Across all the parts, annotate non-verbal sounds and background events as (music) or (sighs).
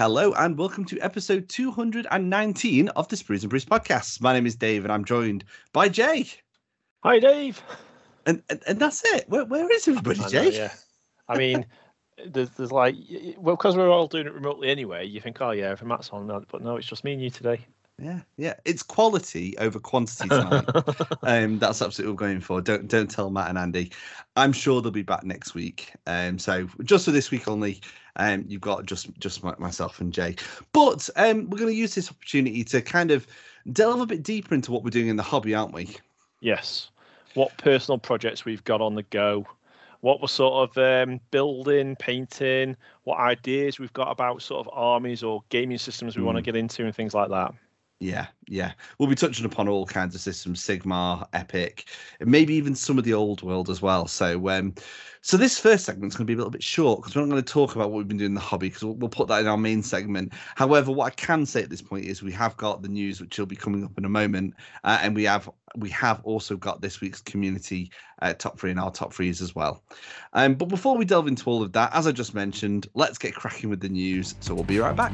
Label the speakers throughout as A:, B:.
A: Hello and welcome to episode 219 of the Sprues and Brews podcast. My name is Dave and I'm joined by Jay.
B: Hi, Dave.
A: And and, and that's it. Where, where is everybody,
B: I know,
A: Jay?
B: yeah. I mean, (laughs) there's, there's like, well, because we're all doing it remotely anyway, you think, oh, yeah, if Matt's on, but no, it's just me and you today.
A: Yeah, yeah. It's quality over quantity tonight. (laughs) um, that's absolutely what we're going for. Don't don't tell Matt and Andy. I'm sure they'll be back next week. Um, so just for this week only, um, you've got just just my, myself and Jay. But um, we're going to use this opportunity to kind of delve a bit deeper into what we're doing in the hobby, aren't we?
B: yes. What personal projects we've got on the go, what we're sort of um, building, painting, what ideas we've got about sort of armies or gaming systems we want to
A: Mm.
B: get into and things like that.
A: Yeah, yeah. We'll be touching upon all kinds of systems, Sigmar, Epic, and maybe even some of the old world as well. So, um, so this first segment's going to be a little bit short because we're not going to talk about what we've been doing in the hobby because we'll, we'll put that in our main segment. However, what I can say at this point is we have got the news, which will be coming up in a moment, uh, and we have we have also got this week's community uh, top three and our top threes as well. Um, but before we delve into all of that, as I just mentioned, let's get cracking with the news. So we'll be right back.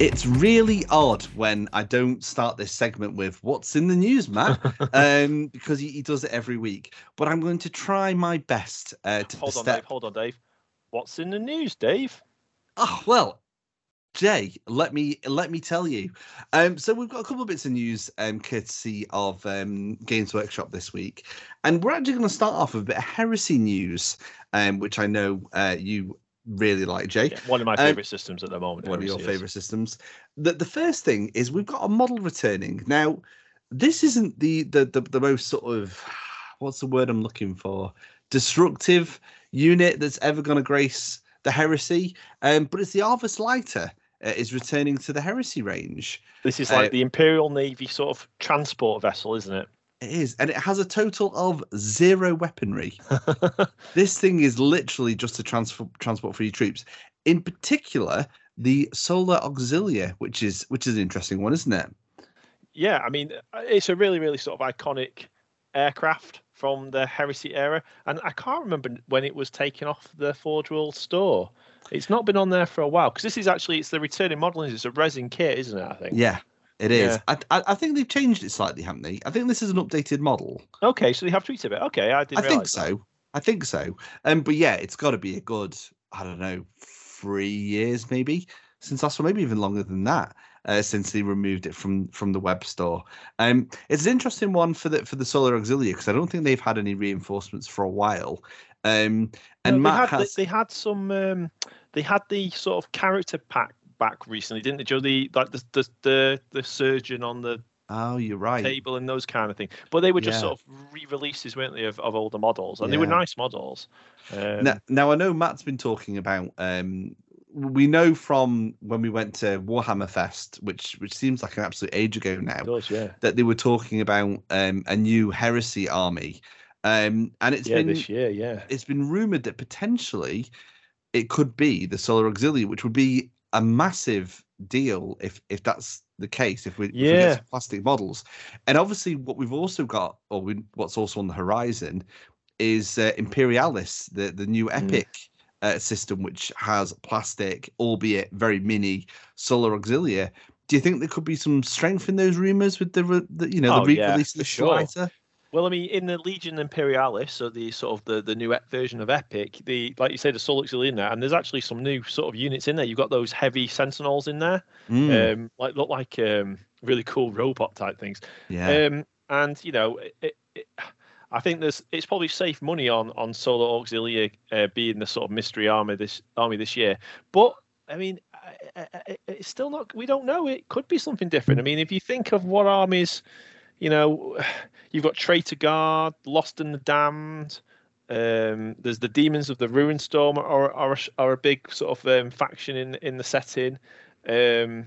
A: It's really odd when I don't start this segment with "What's in the news, Matt," (laughs) um, because he, he does it every week. But I'm going to try my best uh, to
B: Hold on,
A: step.
B: Dave. Hold on, Dave. What's in the news, Dave?
A: Oh well, Jay, let me let me tell you. Um, so we've got a couple of bits of news, um, courtesy of um, Games Workshop this week, and we're actually going to start off with a bit of heresy news, um, which I know uh, you really like, Jay.
B: Yeah, one of my
A: Um,
B: favourite systems at the moment.
A: one of your
B: is.
A: favorite systems. The the first thing is we've got a model returning. Now, this isn't the the the, the most sort of what's the word I'm looking for? Destructive unit that's ever going to grace the heresy. Um, but it's the Arvus Lighter uh, is returning to the heresy range.
B: This is like
A: Uh,
B: the Imperial Navy sort of transport vessel, isn't it?
A: It is, and it has a total of zero weaponry. (laughs) this thing is literally just to transfer, transport for your troops. In particular, the Solar Auxilia, which is which is an interesting one, isn't it?
B: yeah, I mean, uh, it's a really, really sort of iconic aircraft from the Heresy era, and I can't remember when it was taken off the Forge World store. It's not been on there for a while because this is actually it's the returning model. It's a resin kit, isn't it? I think.
A: Yeah, it is.
B: Yeah.
A: I, I I think they've changed it slightly, haven't they? I think this is an updated model.
B: Okay, so they have tweeted it. Okay, I didn't.
A: I think
B: realise that.
A: so. I think so. Um, but yeah, it's got to be a good, I don't know, three years maybe since last one, maybe even longer than that. Uh, since they removed it from from the web store, um, it's an interesting one for the for the Solar Auxilia because I don't think they've had any reinforcements for a while. Um, and
B: No,
A: Matt
B: they had,
A: has,
B: they, they had some. Um, they had the sort of character pack back recently, didn't they? Joe, the like the the the, the surgeon on the
A: oh, you're right.
B: table and those kind of things. But they were just
A: Yeah.
B: sort of re-releases, weren't they, of, of older models, and they were nice models. Um,
A: Now, now I know Matt's been talking about. Um, we know from when we went to Warhammer Fest, which which seems like an absolute age ago now,
B: does, yeah,
A: that they were talking about um, a new heresy army, um, and it's
B: yeah,
A: been
B: this year, yeah.
A: it's been rumored that potentially it could be the Solar Auxilia, which would be a massive deal if if that's the case. If we, if we get some plastic models, and obviously what we've also got, or we, what's also on the horizon, is uh, Imperialis, the the new
B: Mm.
A: Epic. Uh, system which has plastic, albeit very mini, Solar Auxilia. Do you think there could be some strength in those rumors with the, the you know
B: Oh,
A: the
B: yeah,
A: re-release
B: for
A: of the
B: sure.
A: lighter?
B: Well, I mean, in the Legion Imperialis, so the sort of the, the new version of Epic, the like you say, the Solar Auxiliary in there, and there's actually some new sort of units in there. You've got those heavy Sentinels in there,
A: Mm,
B: um, like look like um, really cool robot type things.
A: yeah,
B: Um, and you know, it, it, I think there's it's probably safe money on on Solar Auxilia uh, being the sort of mystery army this army this year. But I mean, I- I- I- it's still not. We don't know. It could be something different. I mean, if you think of what armies, you know, you've got Traitor Guard, Lost and the Damned. Um, there's the Demons of the Ruin Storm are are, a- are a big sort of um, faction in in the setting. Um,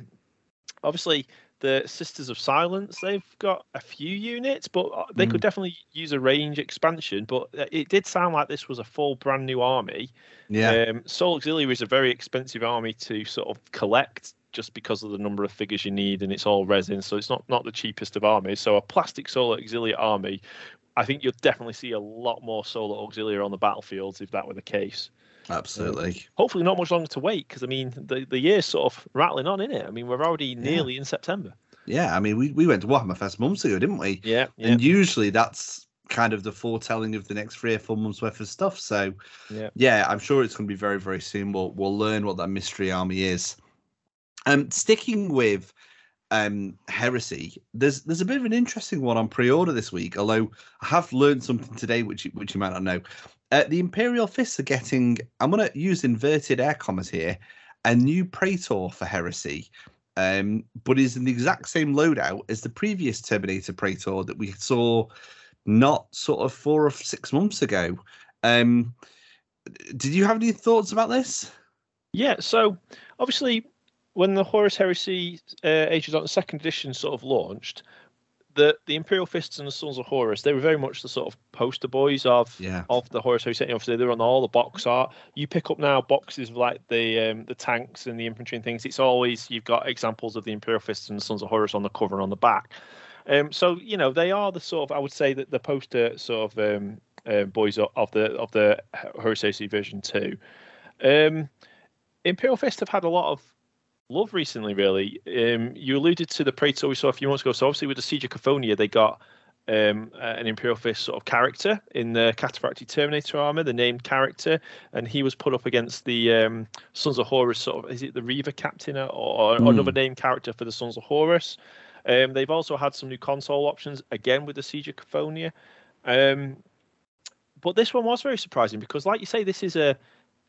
B: obviously, the Sisters of Silence they've got a few units, but uh, they could definitely use a range expansion. But uh, it did sound like this was a full brand new army.
A: yeah,
B: Um, Solar Auxiliary is a very expensive army to sort of collect just because of the number of figures you need, and it's all resin, so it's not not the cheapest of armies. So a plastic solar auxiliary army, I think you'll definitely see a lot more solar auxiliary on the battlefields if that were the case.
A: Absolutely.
B: Um, hopefully, not much longer to wait because I mean the the year's sort of rattling on, in it? I mean we're already nearly yeah. in September.
A: Yeah, I mean we we went to Warhammer Fest months ago, didn't
B: we? Yeah, yeah.
A: And usually that's kind of the foretelling of the next three or four months worth of stuff. So
B: yeah,
A: yeah, I'm sure it's going to be very very soon. We'll we'll learn what that mystery army is. Um, sticking with um heresy, there's there's a bit of an interesting one on pre-order this week. Although I have learned something today, which which you might not know. Uh, the Imperial Fists are getting. I'm going to use inverted air commas here. A new Praetor for heresy um, but is in the exact same loadout as the previous Terminator Praetor that we saw not sort of four or six months ago. Um, did you have any thoughts about this?
B: Yeah, so obviously, when the Horus Heresy uh, Ages on the second edition sort of launched, the the Imperial Fists and the Sons of Horus, they were very much the sort of poster boys of
A: yeah.
B: of the Horus Heresy. Obviously, they're on all the box art. You pick up now boxes of like the um, the tanks and the infantry and things. It's always you've got examples of the Imperial Fists and the Sons of Horus on the cover and on the back. Um, so you know they are the sort of I would say that the poster sort of um, uh, boys of the of the Horus Heresy version two. Um, Imperial Fist have had a lot of love recently. Really, um, you alluded to the Praetor we saw a few months ago. So obviously with the Siege of Cthonia, they got um, uh, an Imperial Fist sort of character in the Cataphractii Terminator armor, the named character, and he was put up against the um, Sons of Horus. Sort of, is it the Reaver Captain or, or mm. another named character for the Sons of Horus? Um, they've also had some new consul options again with the Siege of Cthonia. Um, but this one was very surprising because, like you say, this is a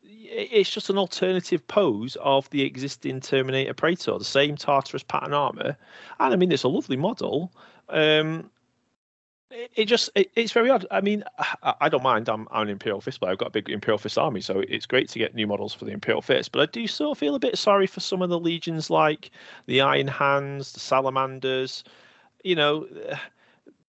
B: it's just an alternative pose of the existing Terminator Praetor, the same Tartarus pattern armor, and I mean it's a lovely model. Um, it, just it, it's very odd. I mean, I, I, don't mind. I'm, I'm an Imperial Fist player. I've got a big Imperial Fist army, so it's great to get new models for the Imperial Fist. But I do sort of feel a bit sorry for some of the legions, like the Iron Hands, the Salamanders. You know,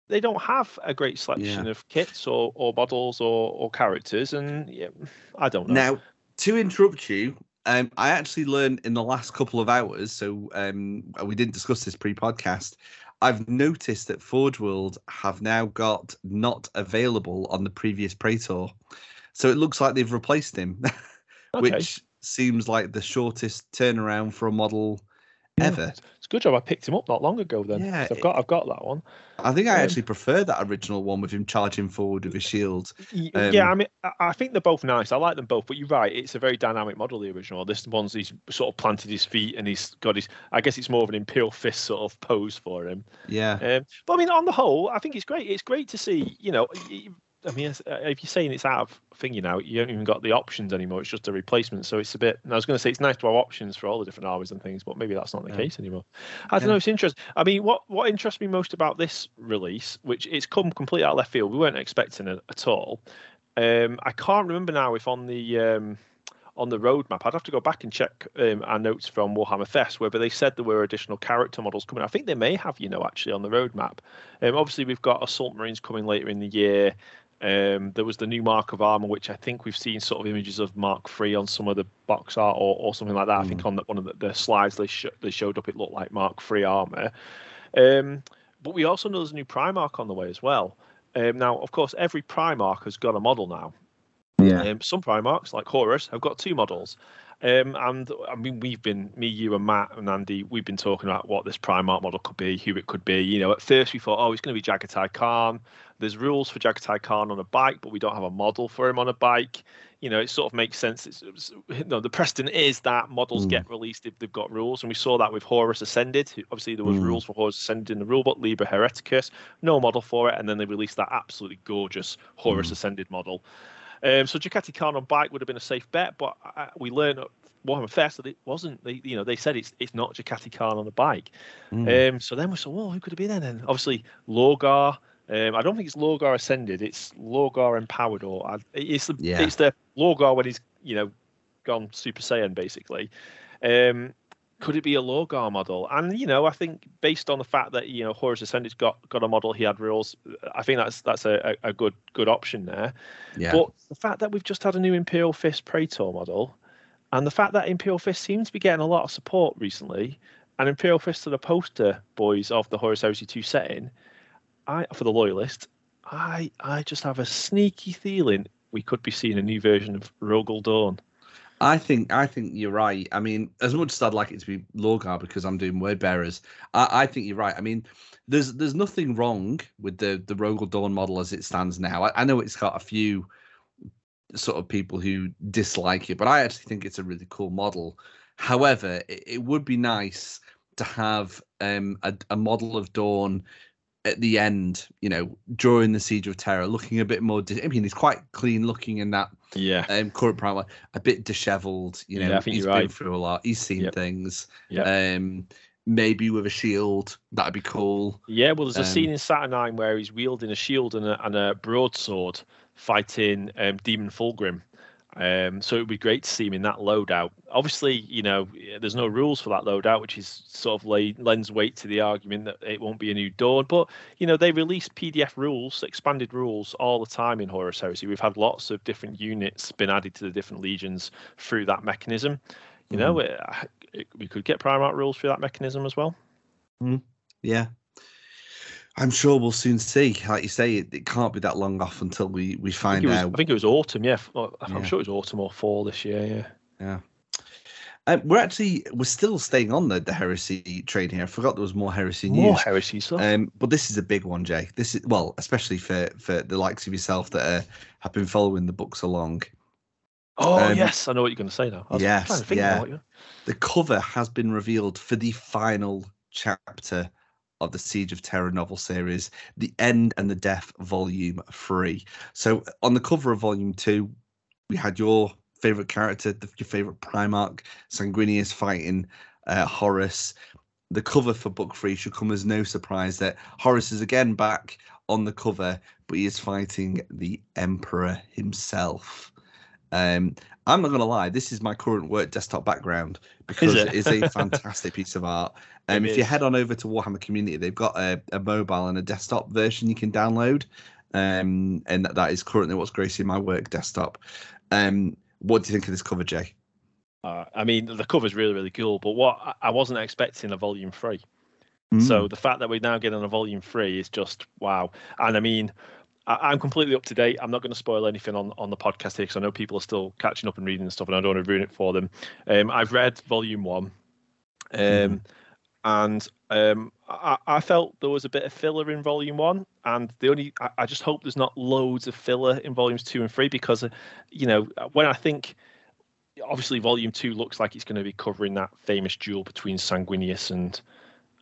B: they don't have a great selection yeah. of kits or, or models or, or characters, and yeah, I don't know.
A: Now, to interrupt you, um, I actually learned in the last couple of hours, so um, we didn't discuss this pre-podcast. I've noticed that Forge World have now got not available on the previous Praetor. So it looks like they've replaced him, (laughs) okay. which seems like the shortest turnaround for a model yeah. ever.
B: Good job I picked him up not long ago then. Yeah, I've got I've got that one.
A: I think I um, actually prefer that original one with him charging forward with his shield.
B: Um, yeah, I mean I think they're both nice. I like them both, but you're right, it's a very dynamic model, the original. This one's he's sort of planted his feet and he's got his I guess it's more of an imperial fist sort of pose for him.
A: Yeah.
B: Um, but I mean on the whole, I think it's great. It's great to see, you know, I mean, uh, if you're saying it's out of thing, you know, you haven't even got the options anymore. It's just a replacement. So it's a bit. I was going to say it's nice to have options for all the different armies and things, but maybe that's not the yeah. case anymore. I don't yeah. know. It's interesting. I mean, what what interests me most about this release, which it's come completely out of left field, we weren't expecting it at all. Um, I can't remember now if on the um, on the roadmap. I'd have to go back and check um, our notes from Warhammer Fest, whether they said there were additional character models coming. I think they may have, you know, actually on the roadmap. Um, obviously, we've got Assault Marines coming later in the year. Um, there was the new Mark of Armor, which I think we've seen sort of images of Mark III on some of the box art or, or something like that. Mm. I think hmm. on the, one of the, the slides they, sh- they showed up, it looked like Mark III armor. Um, but we also know there's a new Primarch on the way as well. Um, now, of course, every Primarch has got a model now.
A: Yeah.
B: Um, some Primarchs, like Horus, have got two models. Um, and I mean, we've been me, you, and Matt and Andy. We've been talking about what this Primarch model could be, who it could be. You know, at first we thought, oh, it's going to be Jaghatai Khan. There's rules for Jaghatai Khan on a bike, but we don't have a model for him on a bike. You know, it sort of makes sense. It's, it's you know, the precedent is that models mm. get released if they've got rules, and we saw that with Horus Ascended. Obviously, there was mm. rules for Horus Ascended in the rulebook, Liber Hereticus, no model for it, and then they released that absolutely gorgeous Horus mm. Ascended model. Um, so Jaghatai Khan on bike would have been a safe bet, but I, we learned at Warhammer Fest that it wasn't. They, you know, they said it's it's not Jaghatai Khan on the bike. Mm. Um, so then we said, well, who could it be then? And obviously Lorgar. Um, I don't think it's Lorgar Ascended. It's Lorgar Empowered, or it's the yeah. it's the Lorgar when he's you know gone Super Saiyan basically. Um, could it be a Lorgar model? And you know, I think based on the fact that you know Horus Ascended's got got a model, he had rules. I think that's that's a, a good good option there.
A: Yeah.
B: But the fact that we've just had a new Imperial Fist Praetor model, And the fact that Imperial Fist seems to be getting a lot of support recently, and Imperial Fist are the poster boys of the Horus Heresy 2 setting, I for the loyalist, I I just have a sneaky feeling we could be seeing a new version of Rogal Dorn.
A: I think I think you're right. I mean, as much as I'd like it to be Lorgar because I'm doing word bearers, I, I think you're right. I mean, there's there's nothing wrong with the the Rogal Dorn model as it stands now. I, I know it's got a few sort of people who dislike it, but I actually think it's a really cool model. However, it, it would be nice to have um, a, a model of Dorn at the end, you know, during the Siege of Terra, looking a bit more. I mean, he's quite clean looking in that
B: Yeah.
A: um, current prime, a bit dishevelled. You know,
B: Yeah,
A: he's been
B: right.
A: through a lot. He's seen
B: Yep.
A: things.
B: Yep.
A: Um, maybe with a shield, that'd be cool.
B: Yeah, well, there's a
A: Um,
B: scene in Saturnine where he's wielding a shield and a, and a broadsword fighting um, Demon Fulgrim. Um, so it would be great to see him in that loadout. Obviously, you know, there's no rules for that loadout, which is sort of lay, lends weight to the argument that it won't be a new Dorn. But you know, they release PDF rules, expanded rules, all the time in Horus Heresy. We've had lots of different units been added to the different legions through that mechanism. You know, it, it, we could get Primarch rules through that mechanism as well.
A: Yeah. I'm sure we'll soon see. Like you say, it, it can't be that long off until we we find
B: it was, I think it was autumn. Yeah, I'm
A: Yeah.
B: sure it was autumn or fall this year. Yeah.
A: Yeah. Um, we're actually we're still staying on the the heresy train here. I forgot there was more heresy news.
B: More heresy stuff.
A: Um, but this is a big one, Jay. This is well, especially for for the likes of yourself that uh, have been following the books along.
B: oh
A: um,
B: yes, I know what you're going to say now. I was
A: yes,
B: trying to think
A: yeah. The cover has been revealed for the final chapter of the Siege of Terra novel series, The End and the Death, Volume Three. So on the cover of Volume Two, we had your favorite character, your favorite Primarch, Sanguinius fighting uh, Horus. The cover for Book Three should come as no surprise that Horus is again back on the cover, but he is fighting the Emperor himself. Um, I'm not gonna lie, this is my current work desktop background because
B: it?
A: it is a (laughs) fantastic piece of art. Um, if you head on over to Warhammer Community, they've got a, a mobile and a desktop version you can download, um, and that, that is currently what's gracing my work desktop. Um, what do you think of this cover, Jay?
B: Uh, I mean, the cover's really, really cool. But what I- wasn't expecting a volume three.
A: Hmm.
B: So the fact that we're now getting a volume three is just wow. And I mean, I, I'm completely up to date. I'm not going to spoil anything on, on the podcast here because I know people are still catching up and reading and stuff, and I don't want to ruin it for them. Um, I've read volume one, um,
A: Mhm.
B: and um, I, I felt there was a bit of filler in volume one, and the only I, I just hope there's not loads of filler in volumes two and three because, uh, you know, when I think. Obviously, Volume Two looks like it's going to be covering that famous duel between Sanguinius and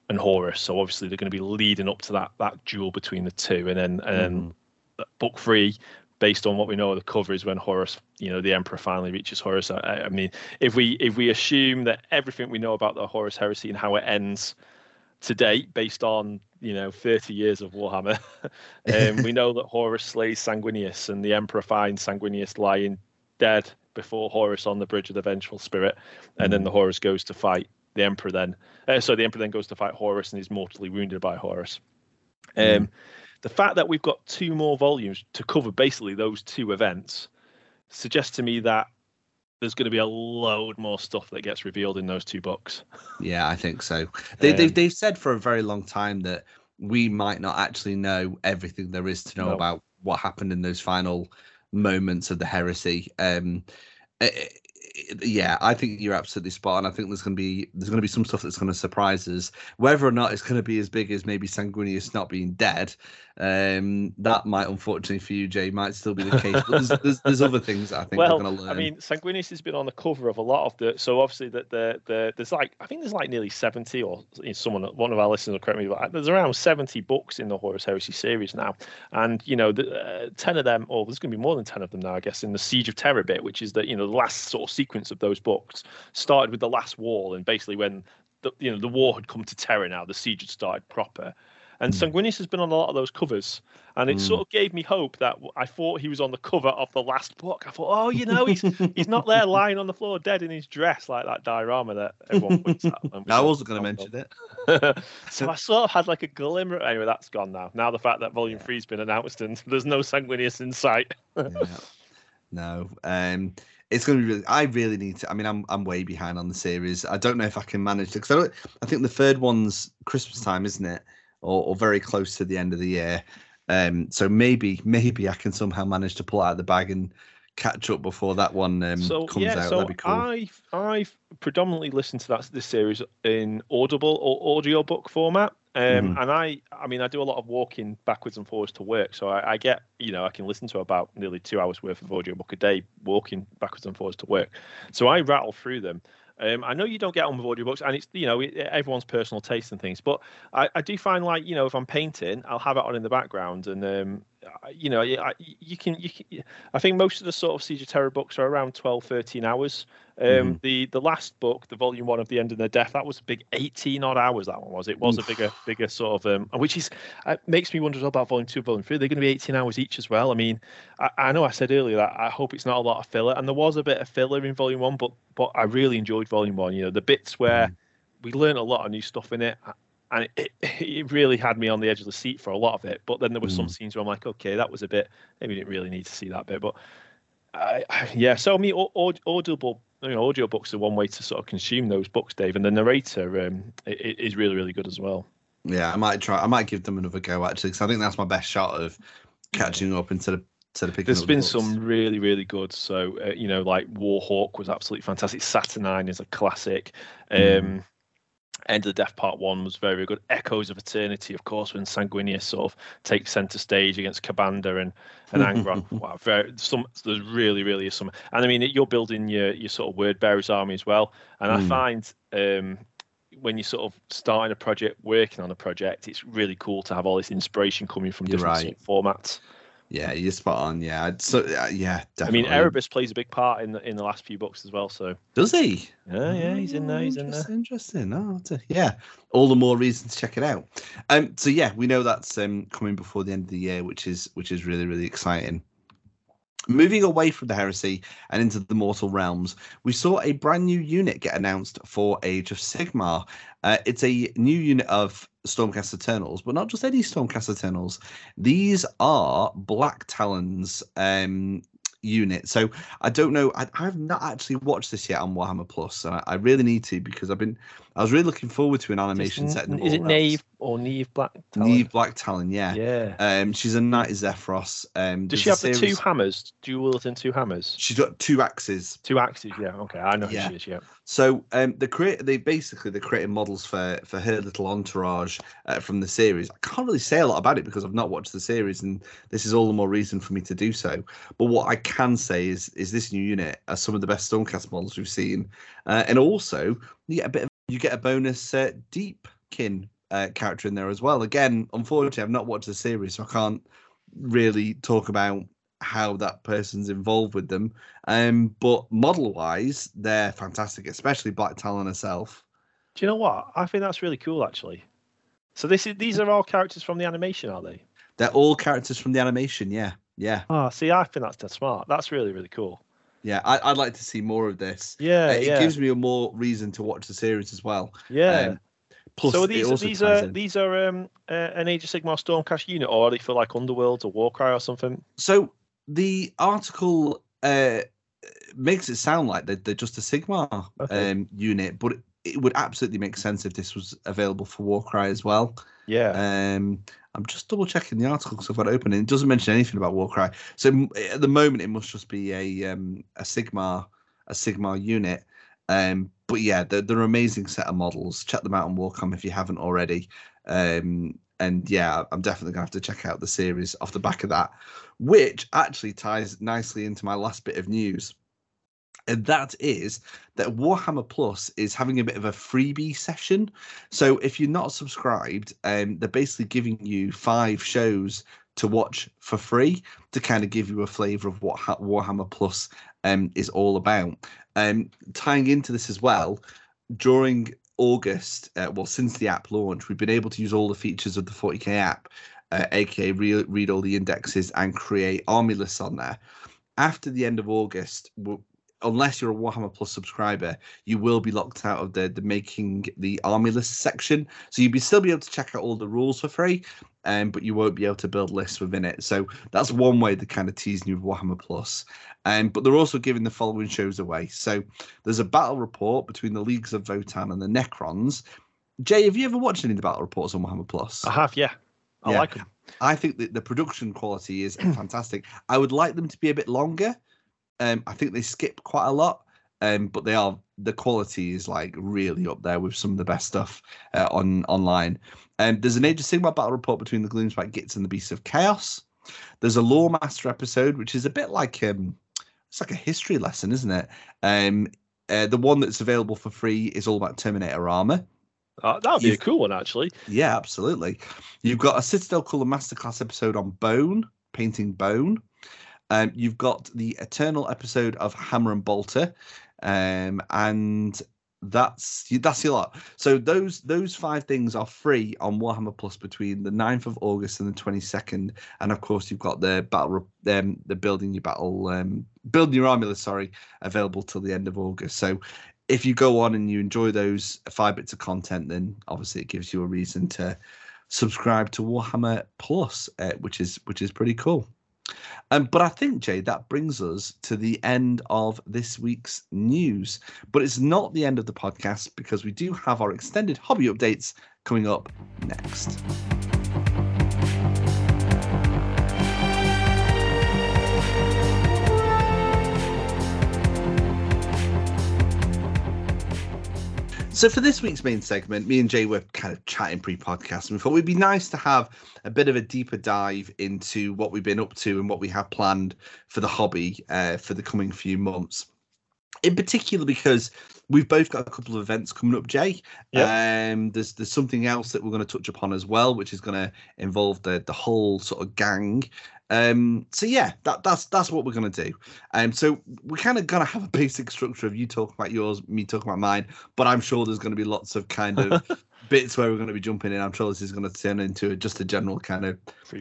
B: and Horus. So obviously they're going to be leading up to that that duel between the two, and then and then
A: Mhm.
B: Book three, based on what we know of the cover, is when Horus, you know, the Emperor finally reaches Horus. I, I mean, if we if we assume that everything we know about the Horus heresy and how it ends to date, based on you know 30 years of Warhammer, (laughs) um, we know that Horus slays Sanguinius, and the Emperor finds Sanguinius lying dead before Horus on the bridge of the Vengeful Spirit, and then the Horus goes to fight the Emperor. Then, uh, so the Emperor then goes to fight Horus and is mortally wounded by Horus. Um, the fact that we've got two more volumes to cover basically those two events suggests to me that there's going to be a load more stuff that gets revealed in those two books.
A: Yeah, I think so. They, they
B: Um,
A: they've said for a very long time that we might not actually know everything there is to know
B: No.
A: about what happened in those final moments of the heresy. Um, eh, eh, yeah, I think you're absolutely spot on. I think there's going to be there's going to be some stuff that's going to surprise us. Whether or not it's going to be as big as maybe Sanguinius not being dead, um, that might unfortunately for you, Jay, might still be the case. But there's, there's, (laughs) there's other things I think
B: well,
A: we're going to learn.
B: I mean, Sanguinius has been on the cover of a lot of the. So obviously, that the, the there's like I think there's like nearly seventy, or you know, someone one of our listeners will correct me, but there's around seventy books in the Horus Heresy series now, and you know, the, uh, ten of them, or there's going to be more than ten of them now, I guess, in the Siege of Terra bit, which is the you know the last sort of sequence of those books started with the last wall, and basically when the you know the war had come to Terra now, the siege had started proper. And
A: Mm.
B: Sanguinius has been on a lot of those covers, and it
A: Mm.
B: sort of gave me hope that I thought he was on the cover of the last book. I thought, oh, you know, he's he's not there (laughs) lying on the floor dead in his dress like that diorama that everyone points at. (laughs)
A: I wasn't going to mention it. (laughs)
B: so I sort of had like a glimmer. Anyway, that's gone now. Now the fact that Volume Three's been announced and there's no Sanguinius in sight.
A: Yeah. no. Um, it's going to be really. I really need to. I mean, I'm I'm way behind on the series. I don't know if I can manage because I don't. I think the third one's Christmas time, isn't it? Or, or very close to the end of the year. Um, so maybe maybe I can somehow manage to pull out of the bag and catch up before that one um,
B: so
A: comes
B: yeah,
A: out.
B: so
A: That'd be cool.
B: I've I've predominantly listened to that this series in Audible or audiobook format. Um,
A: Mhm.
B: and I, I mean, I do a lot of walking backwards and forwards to work, so I, I get, you know, I can listen to about nearly two hours worth of audiobook a day walking backwards and forwards to work. So I rattle through them. Um, I know you don't get on with audiobooks, and it's you know it, everyone's personal taste and things, but I, I do find like you know if I'm painting, I'll have it on in the background, and um, you know I, you can you can. I think most of the sort of Siege of Terra books are around 12, 13 hours. Um,
A: Mhm.
B: The the last book, the volume one of the End of the Death, that was a big eighteen odd hours. That one was. It was a bigger bigger sort of um, which is uh, makes me wonder as well about volume two, volume three. They're going to be eighteen hours each as well. I mean, I, I know I said earlier that I hope it's not a lot of filler, and there was a bit of filler in volume one, but but I really enjoyed volume one. You know, the bits where we learned a lot of new stuff in it. And it, (laughs) it, really had me on the edge of the seat for a lot of it. But then there were some scenes where I'm like, okay, that was a bit. Maybe didn't really need to see that bit. But I, I- (sighs) yeah, so I mean, au- au- audible, you know, audio books are one way to sort of consume those books, Dave, and the narrator um, is really, really good as well.
A: Yeah, I might try. I might give them another go actually, because I think that's my best shot of catching up instead of instead of picking.
B: There's
A: the
B: been some really, really good. So uh, you know, like Warhawk was absolutely fantastic. Saturnine is a classic. Um,
A: Mm.
B: End of the Death Part One was very, very good. Echoes of Eternity, of course, when Sanguinius sort of takes centre stage against Ka'Bandha and and Angron. (laughs) wow, very some. There's really, really is some. And I mean, you're building your your sort of word bearers army as well. And I
A: Mm.
B: find. Um, when you're sort of starting a project, working on a project, it's really cool to have all this inspiration coming from
A: You're
B: different
A: right.
B: sort of formats.
A: Yeah, you're spot on. Yeah, so uh, yeah,
B: I mean. Erebus plays a big part in the in the last few books as well. So
A: does he?
B: yeah, yeah, he's in there. He's in there.
A: Interesting. Interesting. Oh, a- yeah. All the more reason to check it out. Um. So yeah, we know that's um coming before the end of the year, which is which is really really exciting. Moving away from the heresy and into the mortal realms, we saw a brand new unit get announced for Age of Sigmar. Uh, it's a new unit of Stormcast Eternals, but not just any Stormcast Eternals. These are Black Talons um, unit. So I don't know. I, I've not actually watched this yet on Warhammer Plus, and I, I really need to because I've been. I was really looking forward to an animation
B: Is,
A: set. in
B: is it
A: Mortal
B: Nave or Neave Black?
A: Realms.
B: Talon?
A: Neave Blacktalon, yeah.
B: Yeah.
A: Um, she's a knight of Zephyros. Um,
B: Does she
A: a
B: have the two
A: series-
B: hammers? Dual wielding two hammers.
A: She's got two axes.
B: Two axes. Yeah. Okay. I know
A: Yeah.
B: who she is. Yeah.
A: So um, they create they basically they're creating models for for her little entourage uh, from the series. I can't really say a lot about it because I've not watched the series, and this is all the more reason for me to do so. But what I can say is is this new unit are some of the best Stormcast models we've seen, uh, and also you get a bit of you get a bonus uh, Deepkin uh, character in there as well. Again, unfortunately, I've not watched the series, so I can't really talk about how that person's involved with them. Um, but model wise, they're fantastic, especially Blacktalon herself.
B: Do you know what? I think that's really cool actually. So this is these are all characters from the animation, are they?
A: They're all characters from the animation. Yeah, yeah,
B: Ah, see, I think that's dead smart. That's really, really cool.
A: yeah. I, I'd like to see more of this.
B: Yeah,
A: Uh, it
B: yeah,
A: gives me a more reason to watch the series as well.
B: yeah.
A: Um, plus,
B: so these these are
A: in-
B: these are um uh, an Age of Sigmar Stormcast unit, or are they for like Underworld or Warcry or something?
A: So the article uh, makes it sound like they're, they're just a Sigmar
B: Okay.
A: um, unit, but it, it would absolutely make sense if this was available for Warcry as well.
B: Yeah.
A: Um, I'm just double checking the article because I've got it open and it doesn't mention anything about Warcry. So at the moment, it must just be a um, a Sigmar a Sigmar unit. Um, but yeah, they're, they're an amazing set of models. Check them out on Warcom if you haven't already. Um, and yeah, I'm definitely gonna have to check out the series off the back of that, which actually ties nicely into my last bit of news. And that is that Warhammer Plus is having a bit of a freebie session. So if you're not subscribed, um, they're basically giving you five shows to watch for free to kind of give you a flavor of what ha- Warhammer Plus um, is all about. Um, tying into this as well, during August, uh, well, since the app launch, we've been able to use all the features of the 40k app, uh, aka re- read all the indexes and create army lists on there. After the end of August, we'll, unless you're a Warhammer Plus subscriber, you will be locked out of the the making the army list section. So you'll be still be able to check out all the rules for free, um, but you won't be able to build lists within it. So that's one way they're kind of teasing you with Warhammer Plus. Um, but they're also giving the following shows away. So there's a battle report between the Leagues of Votann and the Necrons. Jay, have you ever watched any of the battle reports on Warhammer Plus?
B: I have, yeah. I
A: Yeah.
B: like them.
A: I think that the production quality is (clears throat) fantastic. I would like them to be a bit longer. Um, I think they skip quite a lot, um, but they are the quality is like really up there with some of the best stuff uh, on online. Um, there's an Age of Sigmar battle report between the Gloomspite Gits and the Beasts of Chaos. There's a Lore Master episode, which is a bit like um, it's like a history lesson, isn't it? Um, uh, the one that's available for free is all about Terminator armor.
B: Uh, that would be a
A: You've-
B: cool one, actually.
A: Yeah, absolutely. You've got a Citadel Colour Masterclass episode on bone, painting bone. Um, you've got the Eternal episode of Hammer and Bolter, um, and that's that's your lot. So those those five things are free on Warhammer Plus between the 9th of August and the 22nd, and of course you've got the battle, um, the building your battle, um, building your army list, sorry, available till the end of August. So if you go on and you enjoy those five bits of content, then obviously it gives you a reason to subscribe to Warhammer Plus, uh, which is which is pretty cool. Um, but I think Jay, that brings us to the end of this week's news. But it's not the end of the podcast because we do have our extended hobby updates coming up next. So for this week's main segment, me and Jay were kind of chatting pre-podcast, and we thought it'd be nice to have a bit of a deeper dive into what we've been up to and what we have planned for the hobby uh, for the coming few months. In particular, because we've both got a couple of events coming up, Jay. Um, there's there's something else that we're going to touch upon as well, which is going to involve the the whole sort of gang. Um, so yeah, that that's that's what we're gonna do. Um, so we're kind of gonna have a (laughs) basic structure of you talking about yours, me talking about mine, but I'm sure there's gonna be lots of kind of (laughs) bits where we're gonna be jumping in. I'm sure this is gonna turn into just a general kind of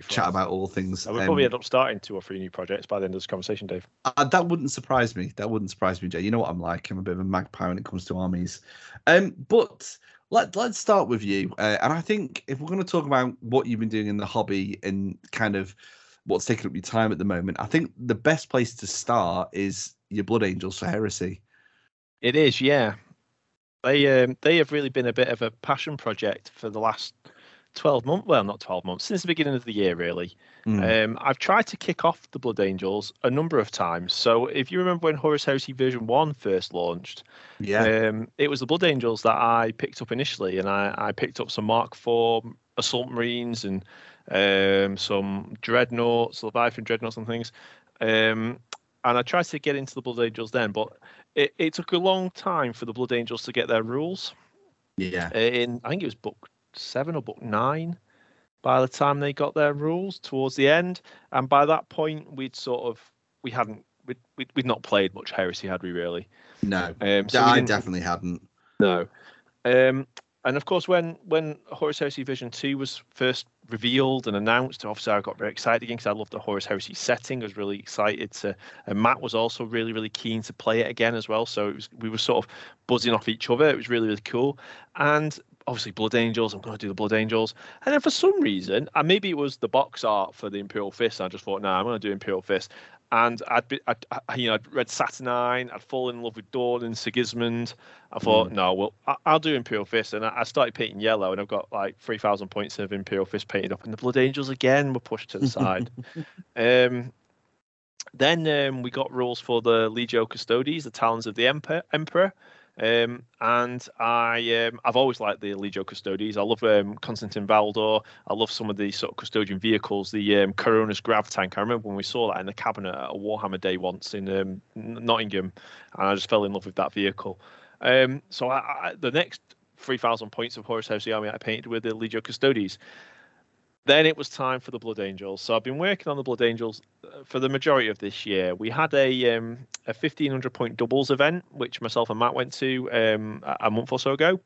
A: chat about all things.
B: I would
A: um,
B: probably end up starting two or three new projects by the end of this conversation, Dave.
A: uh, that wouldn't surprise me. That wouldn't surprise me, Jay. You know what I'm like. I'm a bit of a magpie when it comes to armies. Um, but let let's start with you. Uh, and I think if we're going to talk about what you've been doing in the hobby and kind of what's taking up your time at the moment, I think the best place to start is your Blood Angels for Heresy.
B: It is, yeah. They um, they have really been a bit of a passion project for the last twelve months. Well, not twelve months since the beginning of the year, really.
A: Mm.
B: Um, I've tried to kick off the Blood Angels a number of times. So if you remember when Horus Heresy version one first launched,
A: yeah,
B: um, it was the Blood Angels that I picked up initially, and I, I picked up some Mark IV Assault Marines and um, some Dreadnoughts, Leviathan Dreadnoughts, and things. Um, and I tried to get into the Blood Angels then, but it, it took a long time for the Blood Angels to get their rules.
A: yeah,
B: In I think it was book seven or book nine. By the time they got their rules towards the end, and by that point we'd sort of we hadn't we'd, we'd, we'd not played much heresy, had we really?
A: no,
B: Um, so
A: I definitely hadn't.
B: no. Um, and of course, when when Horus Heresy Vision Two was first revealed and announced, obviously I got very excited again because I loved the Horus Heresy setting. I was really excited to, and Matt was also really really keen to play it again as well. So was we were sort of buzzing off each other. It was really really cool. And obviously Blood Angels, I'm going to do the Blood Angels. And then for some reason, and maybe it was the box art for the Imperial Fist. I just thought, no, nah, I'm going to do Imperial Fist. And I'd be, I'd, I, you know, I'd read Saturnine. I'd fallen in love with Dorn and Sigismund. I thought, no, well, I, I'll do Imperial Fist, and I, I started painting yellow, and I've got like three thousand points of Imperial Fist painted up, and the Blood Angels again were pushed to the side. (laughs) um, then um, we got rules for the Legio Custodes, the Talons of the Emperor. Emperor. Um, and I, um, I've always liked the Legio Custodes. I love um, Constantin Valdor. I love some of the sort of custodian vehicles. The um, Coronus Grav tank. I remember when we saw that in the cabinet at a Warhammer Day once in um, Nottingham, and I just fell in love with that vehicle. Um, so I, I, the next 3,000 points of Horus Heresy Army I painted with the Legio Custodes. Then it was time for the Blood Angels. So I've been working on the Blood Angels uh, for the majority of this year. We had a um, a 1500 point doubles event, which myself and Matt went to um, a month or so ago.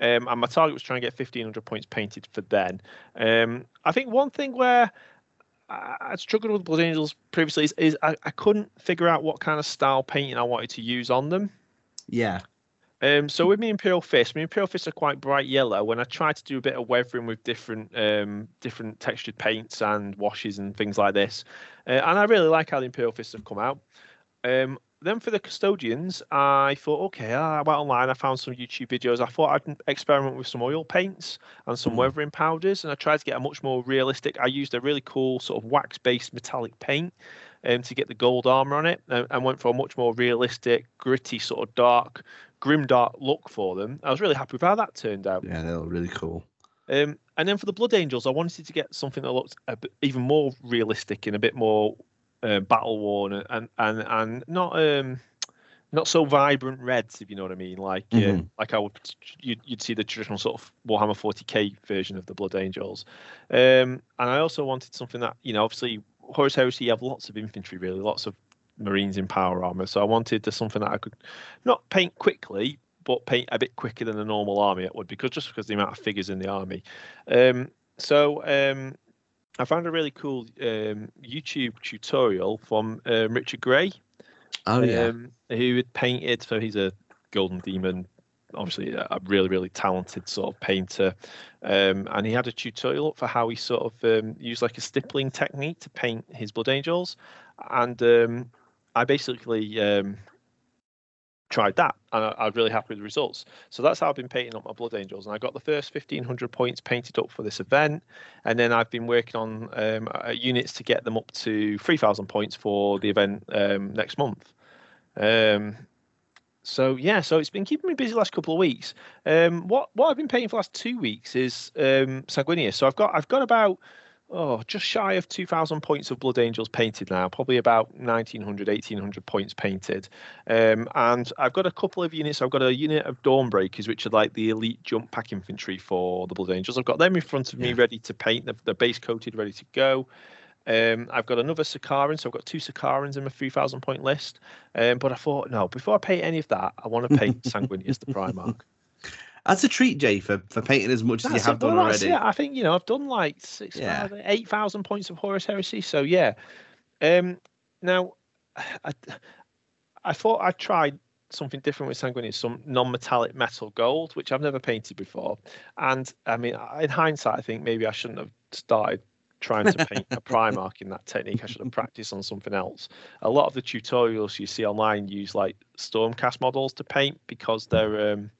B: Um, and my target was trying to get 1500 points painted for then. Um, I think one thing where I, struggled with the Blood Angels previously is, is I, I couldn't figure out what kind of style painting I wanted to use on them.
A: Yeah.
B: Um, so with me Imperial Fist, my Imperial Fists are quite bright yellow. When I try to do a bit of weathering with different um, different textured paints and washes and things like this, uh, and I really like how the Imperial Fists have come out. Um, then for the custodians, I thought, okay, I went online, I found some YouTube videos. I thought I'd experiment with some oil paints and some mm. weathering powders, and I tried to get a much more realistic. I used a really cool sort of wax-based metallic paint um, to get the gold armor on it, and, and went for a much more realistic, gritty, sort of dark, grim dark look for them. I was really happy with how that turned out.
A: Yeah, they look really cool.
B: Um, and then for the Blood Angels, I wanted to get something that looked bit, even more realistic and a bit more uh, battle worn and and and not um not so vibrant reds, if you know what I mean. Like uh, mm-hmm. uh, like I would you'd, you'd see the traditional sort of Warhammer 40k version of the Blood Angels. Um, and I also wanted something that you know obviously Horus Heresy you have lots of infantry really, lots of Marines in power armor. So I wanted to something that I could not paint quickly, but paint a bit quicker than a normal army it would because just because the amount of figures in the army. Um, so um, I found a really cool um, YouTube tutorial from um, Richard Gray.
A: Oh yeah,
B: um, who had painted. So he's a Golden Demon, obviously a really really talented sort of painter, um, and he had a tutorial for how he sort of um, used like a stippling technique to paint his Blood Angels, and um, I basically tried that and I, I, was really happy with the results. So that's how I've been painting up my Blood Angels. And I got the first 1500 points painted up for this event. And then I've been working on um, units to get them up to 3000 points for the event um, next month. Um, so yeah, so it's been keeping me busy the last couple of weeks. Um, what what I've been painting for the last two weeks is um, Sanguinius. So I've got I've got about oh, just shy of 2,000 points of Blood Angels painted now, probably about 1,900, 1,800 points painted. Um, and I've got a couple of units. I've got a unit of Dawnbreakers, which are like the elite jump pack infantry for the Blood Angels. I've got them in front of me, yeah. ready to paint. They're, they're, base coated, ready to go. Um, I've got another Sicaran, so I've got two Sicarans in my 3,000 point list. Um, but I thought, no, before I paint any of that, I want to paint (laughs) Sanguinius the Primarch.
A: That's a treat, Jay, for, for painting as much that's as you have done already.
B: Yeah, I think you know I've done like six, yeah. eight thousand points of Horus Heresy. So yeah. Um, now, I, I thought I tried something different with Sanguinius, some non-metallic metal gold, which I've never painted before. And I mean, in hindsight, I think maybe I shouldn't have started trying to paint a Primarch in that technique. I should have practiced on something else. A lot of the tutorials you see online use like Stormcast models to paint because they're um,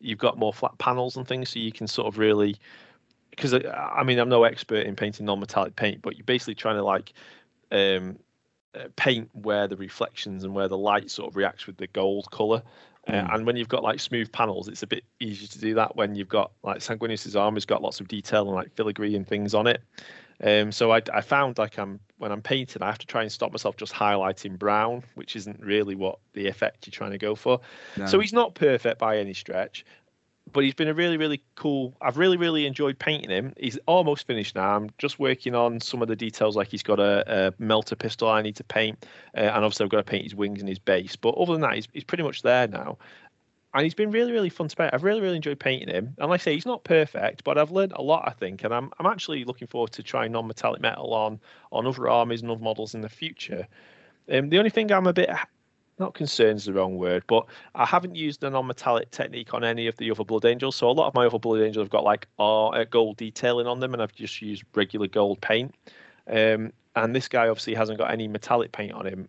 B: you've got more flat panels and things, so you can sort of really because I mean I'm no expert in painting non-metallic paint, but you're basically trying to like um, uh, paint where the reflections and where the light sort of reacts with the gold color. Uh, mm. and when you've got like smooth panels, it's a bit easier to do that. When you've got like Sanguinius's arm has got lots of detail and like filigree and things on it. Um, so I, I found like I'm when I'm painting, I have to try and stop myself just highlighting brown, which isn't really what the effect you're trying to go for. No. So he's not perfect by any stretch, but he's been a really, really cool. I've really, really enjoyed painting him. He's almost finished now. I'm just working on some of the details, like he's got a, a melter pistol I need to paint, uh, and obviously I've got to paint his wings and his base. But other than that, he's, he's pretty much there now and he's been really, really fun to paint. I've really, really enjoyed painting him. And like I say, he's not perfect, but I've learned a lot, I think. And I'm, I'm actually looking forward to trying non-metallic metal on on other armies and other models in the future. Um, the only thing I'm a bit not concerned is the wrong word, but I haven't used the non-metallic technique on any of the other Blood Angels. So a lot of my other Blood Angels have got like gold detailing on them, and I've just used regular gold paint. Um, and this guy obviously hasn't got any metallic paint on him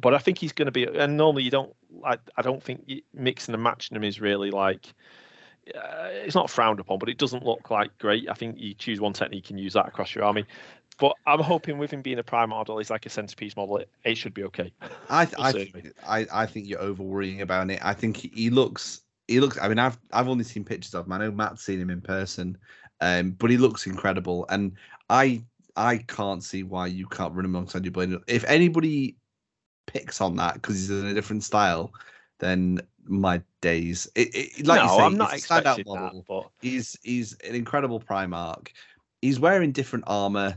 B: but I think he's going to be. And normally you don't. I, I don't think mixing and matching them is really like. Uh, it's not frowned upon, but it doesn't look like great. I think you choose one technique and use that across your army. But I'm hoping with him being a prime model, he's like a centerpiece model. It, it should be okay.
A: I (laughs) I, I I think you're over worrying about it. I think he looks he looks. I mean, I've I've only seen pictures of him. I know Matt's seen him in person, um, but he looks incredible. And I I can't see why you can't run him alongside your blade. If anybody picks on that because he's in a different style, then my days. It, it, like no, you say, I'm not expecting model. that. But he's he's an incredible Primarch. He's wearing different armor.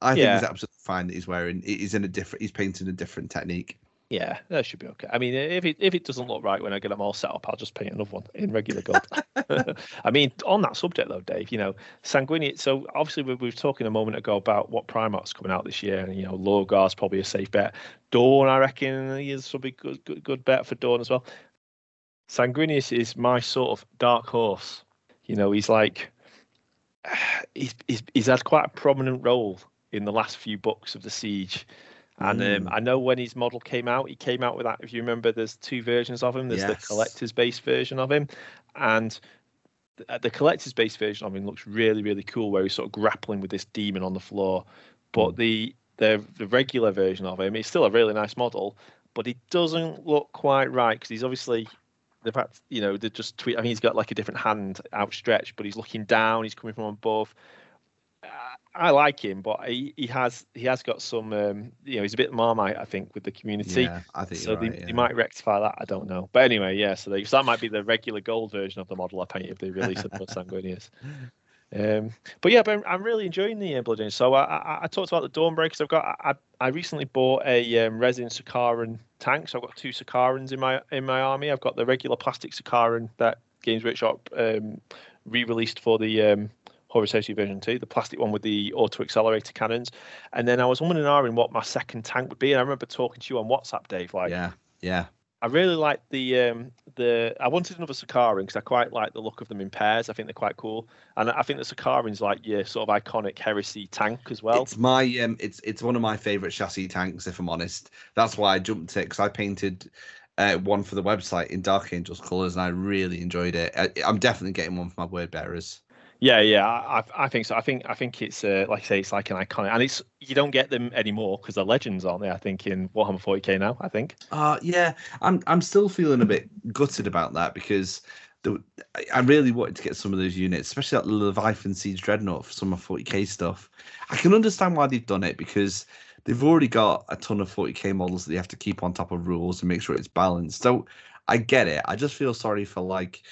A: I think yeah. it's absolutely fine that he's wearing. He's in a different. He's painting a different technique.
B: Yeah, that should be okay. I mean, if it if it doesn't look right when I get them all set up, I'll just paint another one in regular gold. (laughs) (laughs) I mean, on that subject though, Dave, you know, Sanguinius. So obviously we, we were talking a moment ago about what Primarch's coming out this year, and you know, Lorgar's probably a safe bet. Dorn, I reckon, is probably good good good bet for Dorn as well. Sanguinius is my sort of dark horse. You know, he's like (sighs) he's he's, he's had quite a prominent role in the last few books of the siege and um,
A: Mm.
B: I know when his model came out, he came out with that. If you remember, there's two versions of him. There's the collector's base version of him, and uh, the collector's base version of him looks really, really cool, where he's sort of grappling with this demon on the floor. But
A: Mm.
B: the the the regular version of him, it's still a really nice model, but he doesn't look quite right because he's obviously the fact you know they just tweet. I mean, he's got like a different hand outstretched, but he's looking down. He's coming from above. I like him, but he, he has he has got some um, you know he's a bit marmite I think with the community.
A: Yeah, I think
B: So
A: you're
B: they,
A: right,
B: they might rectify that. I don't know. But anyway, yeah. So, they, so that might be the regular gold version of the model I paint if they release it for (laughs) Sanguinius. Um, but yeah, but I'm, I'm really enjoying the uh, Blood Angels. So I, I, I talked about the Dawnbreakers. I've got I, I recently bought a um, resin Sicaran tank. So I've got two Sicarans in my in my army. I've got the regular plastic Sicaran that Games Workshop um, re-released for the um, Horus Heresy version 2, the plastic one with the auto accelerator cannons. And then I was umming and ahhing what my second tank would be. And I remember talking to you on WhatsApp, Dave. Like,
A: yeah, yeah,
B: I really like the um the I wanted another Sicaran because I quite like the look of them in pairs. I think they're quite cool, and I think the Sicaran's like your sort of iconic heresy tank as well.
A: It's my um, it's it's one of my favorite chassis tanks. If I'm honest, that's why I jumped it because I painted uh, one for the website in Dark Angels colors, and I really enjoyed it. I, I'm definitely getting one for my word bearers.
B: Yeah, yeah, I, I- think so. I think I think it's uh, like I say, it's like an iconic, and it's you don't get them anymore because they're legends, aren't they? I think in Warhammer 40k now. I think.
A: Uh yeah, I'm I'm still feeling a bit gutted about that because the I- I really wanted to get some of those units, especially like the Leviathan Siege Dreadnought for some of 40k stuff. I can understand why they've done it because they've already got a ton of 40k models that they have to keep on top of rules and make sure it's balanced. So I get it. I just feel sorry for like,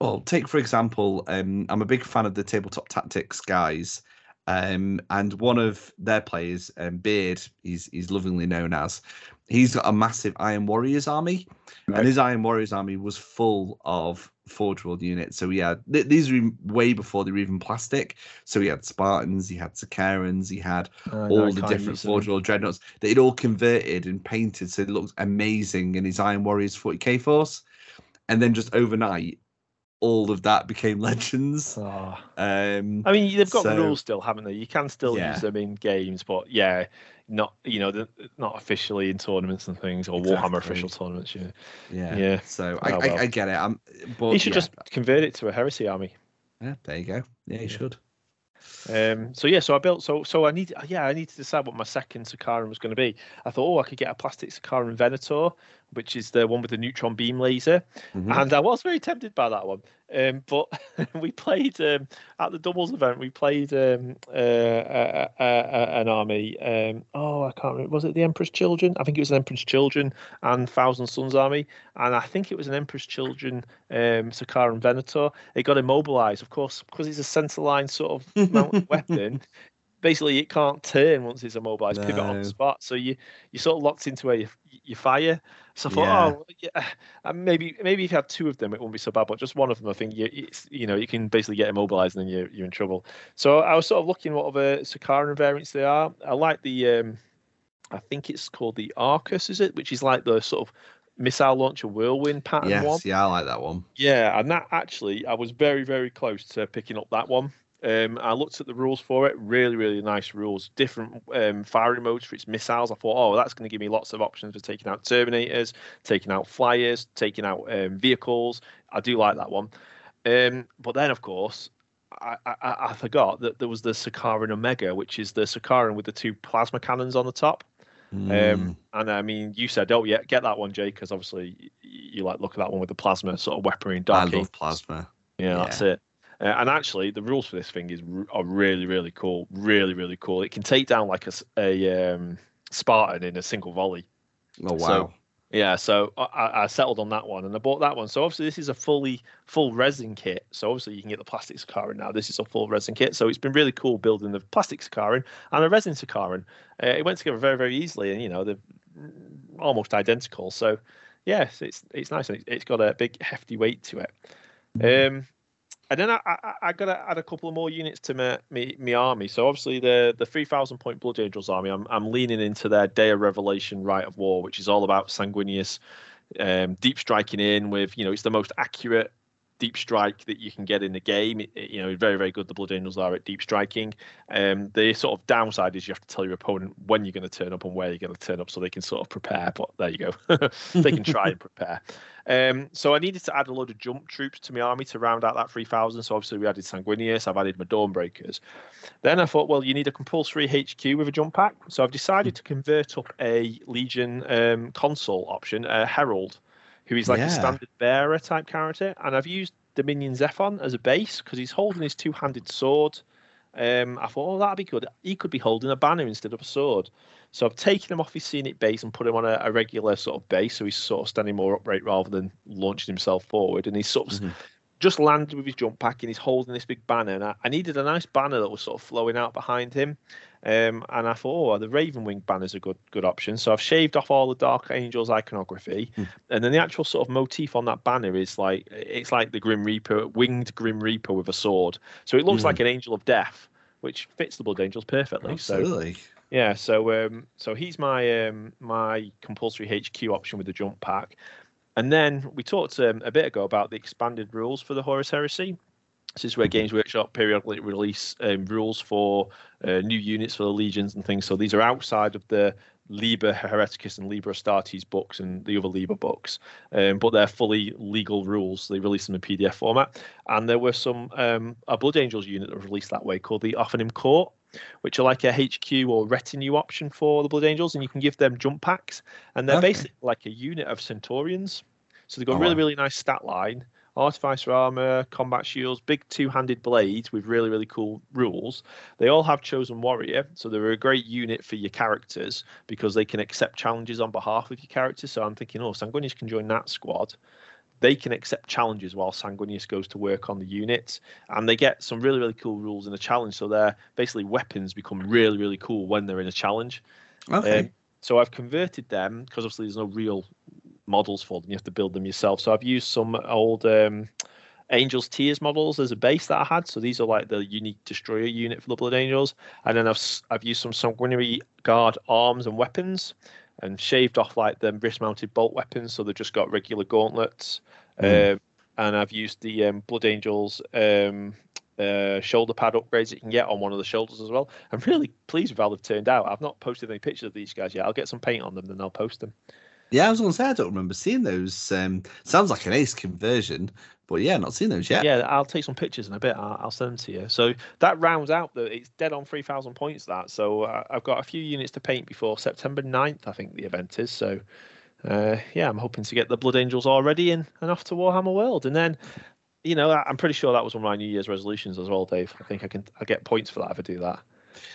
A: well, take for example, um, I'm a big fan of the tabletop tactics guys. Um, and one of their players, um, Beard, he's he's lovingly known as, he's got a massive Iron Warriors army,
B: Right.
A: and his Iron Warriors army was full of Forge World units. So he had th- these were way before they were even plastic. So he had Spartans, he had Sicarans, he had all the different Forge World dreadnoughts. They'd all converted and painted, so it looked amazing in his Iron Warriors 40k force. And then just overnight, all of that became (laughs) legends.
B: Oh.
A: Um,
B: I mean, they've got
A: So-
B: rules still, haven't they? You can still
A: Yeah.
B: use them in games, but yeah, not you know, not officially in tournaments and things or Warhammer official tournaments. Yeah,
A: yeah.
B: yeah.
A: So I,
B: Oh,
A: I,
B: well.
A: I get it. I'm, but
B: you should
A: yeah,
B: just convert it to a heresy army.
A: yeah, there you go. Yeah, you
B: Yeah.
A: should.
B: Um, so yeah, so I built so so I need yeah I need to decide what my second Sicaran was going to be. I thought oh I could get a plastic Sicaran Venator, which is the one with the neutron beam laser,
A: Mhm.
B: and I was very tempted by that one. Um, but (laughs) we played um, at the doubles event. We played um, uh, uh, uh, uh, an army. Um, oh, I can't remember. Was it the Emperor's Children? I think it was an Emperor's Children and Thousand Sons army, and I think it was an Emperor's Children um, Sicaran Venator. It got immobilized, of course, because it's a center line sort of (laughs) mounted weapon. Basically, it can't turn once it's immobilized. Pivot on the spot, so you you sort of locked into where you, you fire. So I thought,
A: Yeah.
B: oh, yeah, (sighs) uh, maybe maybe if you had two of them, it wouldn't be so bad. But just one of them, I think you it's, you know you can basically get immobilized and then you're you're in trouble. So I was sort of looking what other Sicaran variants there are. I like the um, I think it's called the Arcus, is it? Which is like the sort of missile launcher whirlwind pattern
A: yes,
B: one.
A: yeah, I like that one.
B: Yeah, and that actually, I was very, very close to picking up that one. Um, I looked at the rules for it. Really, really nice rules. Different um, firing modes for its missiles. I thought, oh, that's going to give me lots of options for taking out Terminators, taking out flyers, taking out um, vehicles. I do like that one. Um, but then, of course, I, I, I forgot that there was the Sicaran Omega, which is the Sicaran with the two plasma cannons on the top.
A: Mm,
B: Um, and I mean, you said, "Oh yeah, get that one, Jay," because obviously you like look at that one with the plasma sort of weaponry and
A: I love plasma.
B: Yeah, that's it. Uh, and actually, the rules for this thing is are really, really cool. Really, really cool. It can take down like a um, Spartan in a single volley.
A: Oh wow.
B: So- Yeah, so I, I, settled on that one and I bought that one. So obviously this is a fully full resin kit. So obviously you can get the plastic Sicaran now. This is a full resin kit. So it's been really cool building the plastic Sicaran and a resin Sicaran. Uh, it went together very very easily, and you know they're almost identical. So yes, it's it's nice and it's got a big hefty weight to it. Um, and then I, I, I got to add a couple of more units to my, my, my army. So obviously the the three thousand point Blood Angels army, I'm I'm leaning into their Day of Revelation Rite of War, which is all about sanguinius, um, deep striking in with you know it's the most accurate deep strike that you can get in the game. It, you know, very, very good. The Blood Angels are at deep striking. Um, the sort of downside is you have to tell your opponent when you're going to turn up and where you're going to turn up so they can sort of prepare. But there you go. (laughs) they can try and prepare. Um, so I needed to add a load of jump troops to my army to round out that 3,000. So obviously we added Sanguinius, I've added my Dawnbreakers. Then I thought, well, you need a compulsory HQ with a jump pack. So I've decided to convert up a Legion um, consul option, a Herald who is like yeah. a standard bearer type character. And I've used Dominion Zephon as a base because he's holding his two handed sword. Um, I thought, oh, that'd be good. He could be holding a banner instead of a sword. So I've taken him off his scenic base and put him on a, a regular sort of base, so he's sort of standing more upright rather than launching himself forward. And he's sort of mm-hmm just landed with his jump pack and he's holding this big banner. And I, I, needed a nice banner that was sort of flowing out behind him. Um, and I thought, oh, the Raven Wing banner is a good good option. So I've shaved off all the Dark Angels iconography, mm. and then the actual sort of motif on that banner is like it's like the Grim Reaper, winged Grim Reaper with a sword. So it looks mm. like an Angel of Death, which fits the Blood Angels perfectly.
A: Absolutely.
B: So, yeah, so um, so he's my um, my compulsory HQ option with the jump pack. And then we talked um, a bit ago about the expanded rules for the Horus Heresy. This is where. Games Workshop periodically release um, rules for uh, new units for the legions and things. So these are outside of the Liber Hereticus and Liber Astartes books and the other Liber books, um, but they're fully legal rules. They release them in PDF format. And there were some um, a Blood Angels unit that was released that way called the Ophanim Court, which are like a HQ or retinue option for the Blood Angels, and you can give them jump packs, and they're okay. basically like a unit of Centaurians. So they've got oh, really, wow. really nice stat line. Artificer armor, combat shields, big two-handed blades with really, really cool rules. They all have chosen warrior, so they're a great unit for your characters because they can accept challenges on behalf of your characters. So I'm thinking, oh, Sanguinius can join that squad. They can accept challenges while Sanguinius goes to work on the units, and they get some really, really cool rules in a challenge. So their basically weapons become really, really cool when they're in a challenge.
A: Okay. Um,
B: so I've converted them because obviously there's no real models for them. You have to build them yourself. So I've used some old um, Angels Tears models as a base that I had. So these are like the unique destroyer unit for the Blood Angels. And then I've I've used some sanguinary guard arms and weapons, and shaved off like the wrist-mounted bolt weapons. So they've just got regular gauntlets. Mm. Um, and I've used the um, Blood Angels um, uh, shoulder pad upgrades you can get on one of the shoulders as well. I'm really pleased with how they've turned out. I've not posted any pictures of these guys yet. I'll get some paint on them, then I'll post them.
A: Yeah, I was going to say I don't remember seeing those. Um, sounds like an ace conversion, but yeah, not seen those yet.
B: Yeah, I'll take some pictures in a bit. I'll, I'll send them to you. So that rounds out the. It's dead on three thousand points. That so uh, I've got a few units to paint before September 9th, I think the event is. So uh, yeah, I'm hoping to get the Blood Angels already in and off to Warhammer World, and then. You know, I'm pretty sure that was one of my New Year's resolutions as well, Dave. I think I can I get points for that if I do that.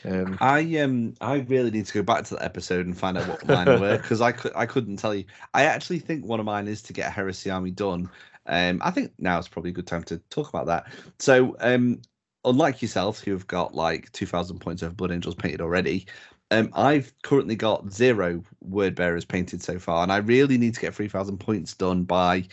A: Um, I um I really need to go back to that episode and find out what mine were (laughs) because I could I couldn't tell you. I actually think one of mine is to get Heresy Army done. Um, I think now is probably a good time to talk about that. So um, unlike yourself, who have got like two thousand points of Blood Angels painted already, um, I've currently got zero word bearers painted so far, and I really need to get three thousand points done by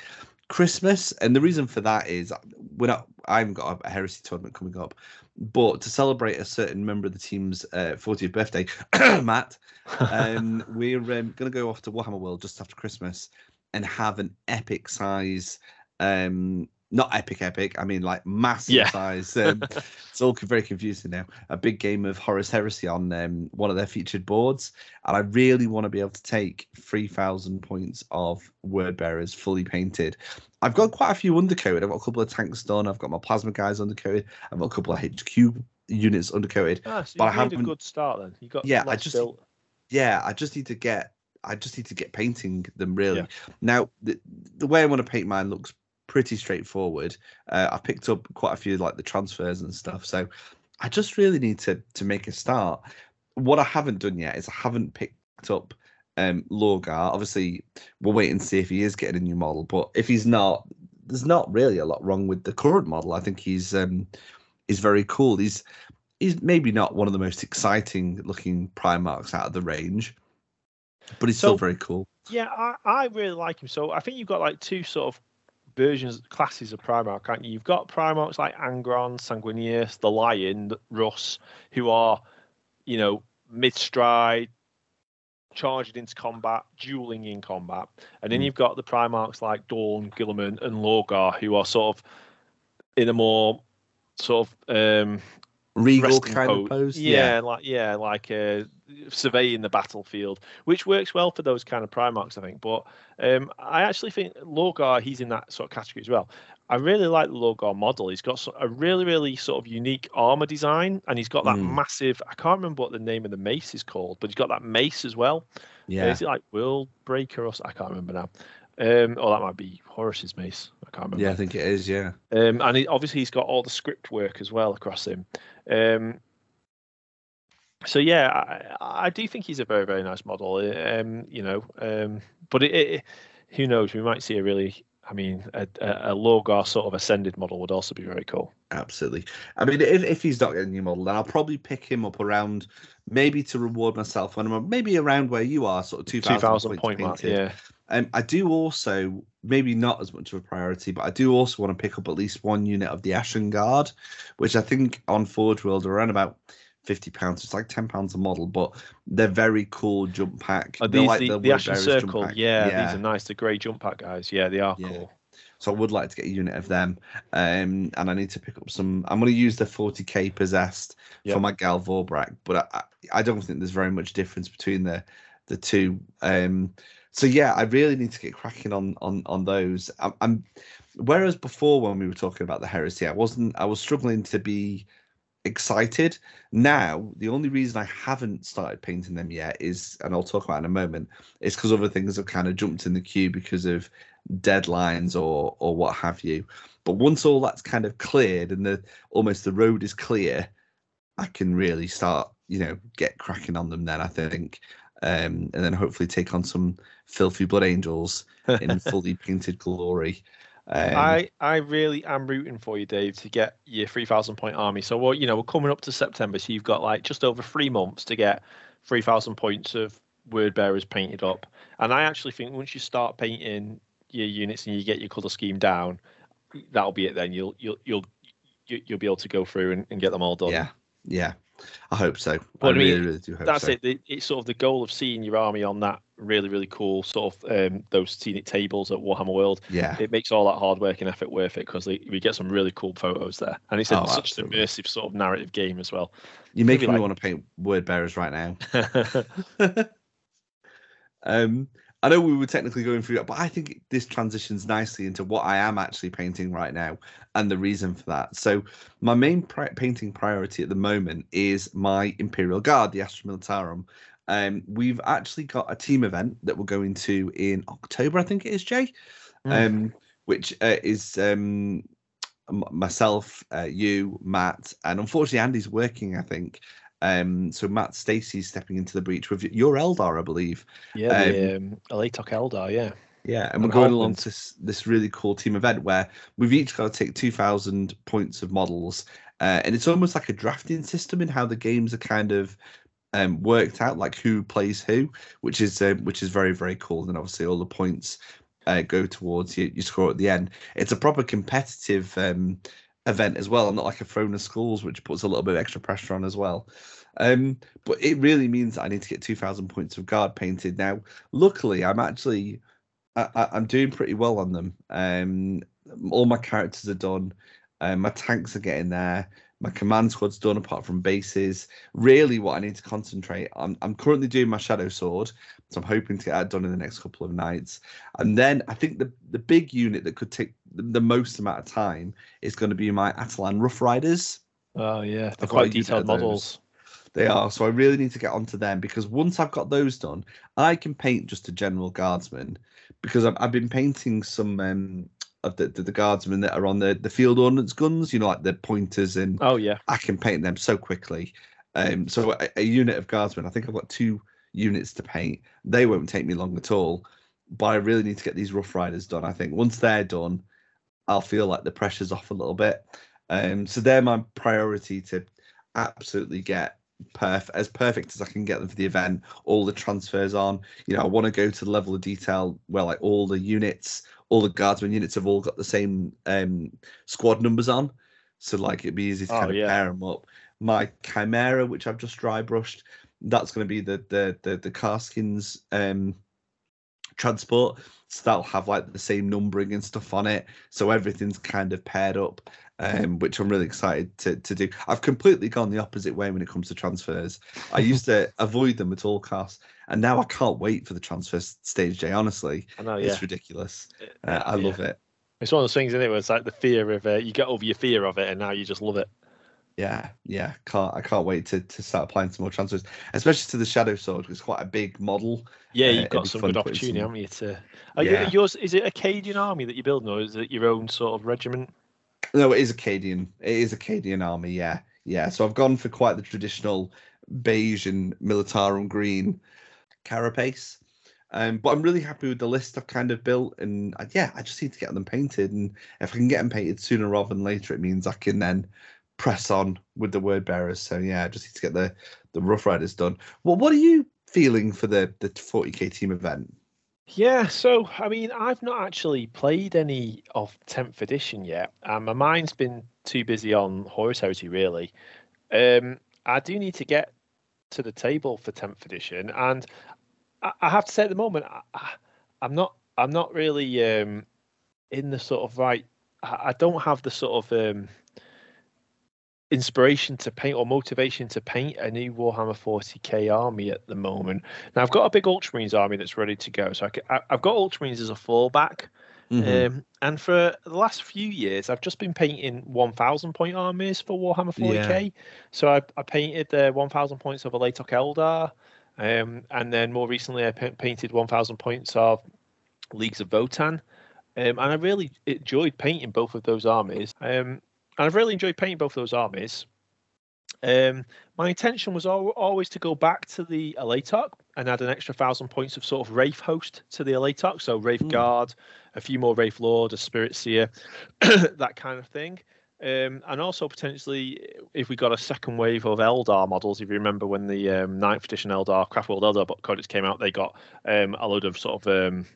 A: Christmas. And the reason for that is we're not. I haven't got a heresy tournament coming up, but to celebrate a certain member of the team's uh, 40th birthday, (coughs) Matt, um, (laughs) we're um, going to go off to Warhammer World just after Christmas and have an epic size. Um, not epic, epic. I mean, like massive yeah. size. Um, (laughs) it's all very confusing now. A big game of Horus Heresy on um, one of their featured boards, and I really want to be able to take three thousand points of word bearers fully painted. I've got quite a few undercoated. I've got a couple of tanks done. I've got my plasma guys undercoated. I've got a couple of HQ units undercoated.
B: Ah, so but I have a good start then. You got
A: yeah. I just built. yeah. I just need to get. I just need to get painting them really. Yeah. Now the the way I want to paint mine looks pretty straightforward. Uh, I picked up quite a few like the transfers and stuff, so I just really need to to make a start. What I haven't done yet is I haven't picked up um, Lorgar. Obviously, we'll wait and see if he is getting a new model. But if he's not, there's not really a lot wrong with the current model. I think he's um, he's very cool. He's he's maybe not one of the most exciting looking Primarchs out of the range, but he's so, still very cool.
B: Yeah, I, I really like him. So I think you've got like two sort of versions, classes of Primarch, can't you? You've got Primarchs like Angron, Sanguinius, the Lion, Russ, who are, you know, mid stride, charging into combat, dueling in combat. And then mm. you've got the Primarchs like Dorn, Guilliman, and Lorgar, who are sort of in a more sort of um,
A: regal kind pose. of pose.
B: Yeah, yeah, like yeah, like uh, surveying the battlefield, which works well for those kind of Primarchs, I think. But um, I actually think Lorgar, he's in that sort of category as well. I really like the Lorgar model. He's got a really, really sort of unique armor design, and he's got that mm. massive. I can't remember what the name of the mace is called, but he's got that mace as well. Yeah, is it like World Breaker or I can't remember now. Um, or that might be Horus's mace. I can't remember.
A: Yeah, I think it is. Yeah.
B: Um, and he, obviously he's got all the script work as well across him. Um, so yeah, I, I, do think he's a very very nice model. Um, you know, um, but it, it, who knows? We might see a really I mean, a, a, Lorgar sort of ascended model would also be very cool.
A: Absolutely. I mean, if, if he's not getting a new model, then I'll probably pick him up around maybe to reward myself when I'm maybe around where you are, sort of 2000, 2000 point mark.
B: Yeah.
A: Um, I do also, maybe not as much of a priority, but I do also want to pick up at least one unit of the Ashen Guard, which I think on Forge World are around about fifty pounds. It's like ten pounds a model, but they're very cool jump pack.
B: Are these like the, the, the Ashen Circle? Yeah, yeah, these are nice. The grey jump pack guys. Yeah, they are yeah. cool.
A: So I would like to get a unit of them, um, and I need to pick up some. I'm going to use the 40k possessed yep. for my Gal Vorbak, but I, I don't think there's very much difference between the the two. Um, so yeah, I really need to get cracking on on on those. I'm, I'm whereas before when we were talking about the heresy, I wasn't. I was struggling to be excited. Now, the only reason I haven't started painting them yet is, and I'll talk about in a moment, is because other things have kind of jumped in the queue because of deadlines or or what have you. But once all that's kind of cleared and the almost the road is clear, I can really start, you know, get cracking on them. Then I think, um, and then hopefully take on some filthy blood angels in (laughs) fully painted glory.
B: Um, I I really am rooting for you, Dave, to get your three thousand point army. So what you know, we're coming up to September, so you've got like just over three months to get three thousand points of word bearers painted up. And I actually think once you start painting your units and you get your color scheme down, that'll be it. Then you'll you'll you'll you'll be able to go through and, and get them all done.
A: Yeah, yeah. I hope so. But I, I mean, really, really do hope
B: that's
A: so.
B: it. It's sort of the goal of seeing your army on that really, really cool sort of um, those scenic tables at Warhammer World.
A: Yeah,
B: it makes all that hard work and effort worth it because we get some really cool photos there, and it's oh, such an immersive sort of narrative game as well.
A: You're making me like... want to paint word bearers right now. (laughs) (laughs) um, I know we were technically going through it, but I think this transitions nicely into what I am actually painting right now and the reason for that. So, my main pri- painting priority at the moment is my Imperial Guard, the Astra Militarum. Um, we've actually got a team event that we're going to in October, I think it is, Jay, mm. um, which uh, is um, myself, uh, you, Matt, and unfortunately Andy's working, I think. Um, so Matt Stacey's stepping into the breach with your Eldar, I believe.
B: Yeah, the um, um, Eldar, yeah.
A: Yeah, and, we're going along to this this really cool team event where we've each got to take two thousand points of models, uh, and it's almost like a drafting system in how the games are kind of um, worked out, like who plays who, which is uh, which is very very cool. And obviously all the points uh, go towards your, your score at the end. It's a proper competitive um, event as well, I'm not like a throne of schools, which puts a little bit of extra pressure on as well. Um, but it really means I need to get 2,000 points of guard painted. Now, luckily, I'm actually I, am doing pretty well on them. Um, all my characters are done. Um, my tanks are getting there. My command squad's done, apart from bases. Really, what I need to concentrate on. I'm currently doing my shadow sword, so I'm hoping to get that done in the next couple of nights. And then I think the the big unit that could take the most amount of time is going to be my Attilan Rough Riders.
B: Oh yeah, they're quite detailed models.
A: They are. So I really need to get onto them because once I've got those done, I can paint just a general guardsman because I've, I've been painting some um, of the, the, the guardsmen that are on the the field ordnance guns. You know, like the pointers and
B: oh yeah,
A: I can paint them so quickly. Um, so a, a unit of guardsmen. I think I've got two units to paint. They won't take me long at all. But I really need to get these Rough Riders done. I think once they're done, I'll feel like the pressure's off a little bit. Um, so they're my priority to absolutely get perf as perfect as I can get them for the event. All the transfers on. You know, I want to go to the level of detail where like all the units, all the guardsman units have all got the same um, squad numbers on. So like it'd be easy to
B: Oh,
A: kind of
B: yeah.
A: pair them up. My Chimera, which I've just dry brushed, that's going to be the the the the Kasrkins um, transport. That'll have like the same numbering and stuff on it. So everything's kind of paired up, um, which I'm really excited to, to do. I've completely gone the opposite way when it comes to transfers. I (laughs) used to avoid them at all costs, and now I can't wait for the transfer stage day. Honestly,
B: I know, yeah.
A: it's ridiculous. Uh, I
B: Yeah.
A: love it.
B: It's one of those things, isn't it? Where it's like the fear of uh, you get over your fear of it, and now you just love it.
A: Yeah, yeah. Can't I can't wait to, to start applying some more transfers, especially to the Shadow Sword. It's quite a big model.
B: Yeah,
A: Uh,
B: you've
A: it'd
B: got some good opportunity,
A: some-
B: haven't you? To are you-
A: Yeah.
B: yours is it a Cadian army that you're building, or is it your own sort of regiment?
A: No, it is a Cadian. It is a Cadian army. Yeah, yeah. So I've gone for quite the traditional beige and militarum green carapace. Um, but I'm really happy with the list I've kind of built, and uh, yeah, I just need to get them painted. And if I can get them painted sooner rather than later, it means I can then press on with the word bearers. So yeah, just need to get the the Rough Riders done. Well, what are you feeling for the the 40k team event?
B: Yeah, so I mean, I've not actually played any of 10th edition yet. and my mind's been too busy on Horus Heresy, really. Um, I do need to get to the table for 10th edition, and I, I have to say at the moment, I, I'm not, I'm not really um, in the sort of right. I, I don't have the sort of um, inspiration to paint or motivation to paint a new Warhammer 40k army at the moment. Now I've got a big Ultramarines army that's ready to go, so I have got Ultramarines as a fallback.
A: Mhm.
B: Um, and for the last few years, I've just been painting 1,000 point armies for Warhammer 40k. So I, I painted the 1,000 points of Alaitoc Eldar, um, and then more recently I painted 1,000 points of Leagues of Votann. Um, and I really enjoyed painting both of those armies. Um, and I've really enjoyed painting both of those armies. Um, my intention was al- always to go back to the Alaitoc and add an extra thousand points of sort of Wraith host to the Alaitoc. So Wraith
A: Hmm.
B: Guard, a few more Wraith Lord, a Spirit Seer, (coughs) that kind of thing. Um, and also potentially, if we got a second wave of Eldar models, if you remember when the um, 9th edition Eldar, Craft World Eldar book codex came out, they got um, a load of sort of um,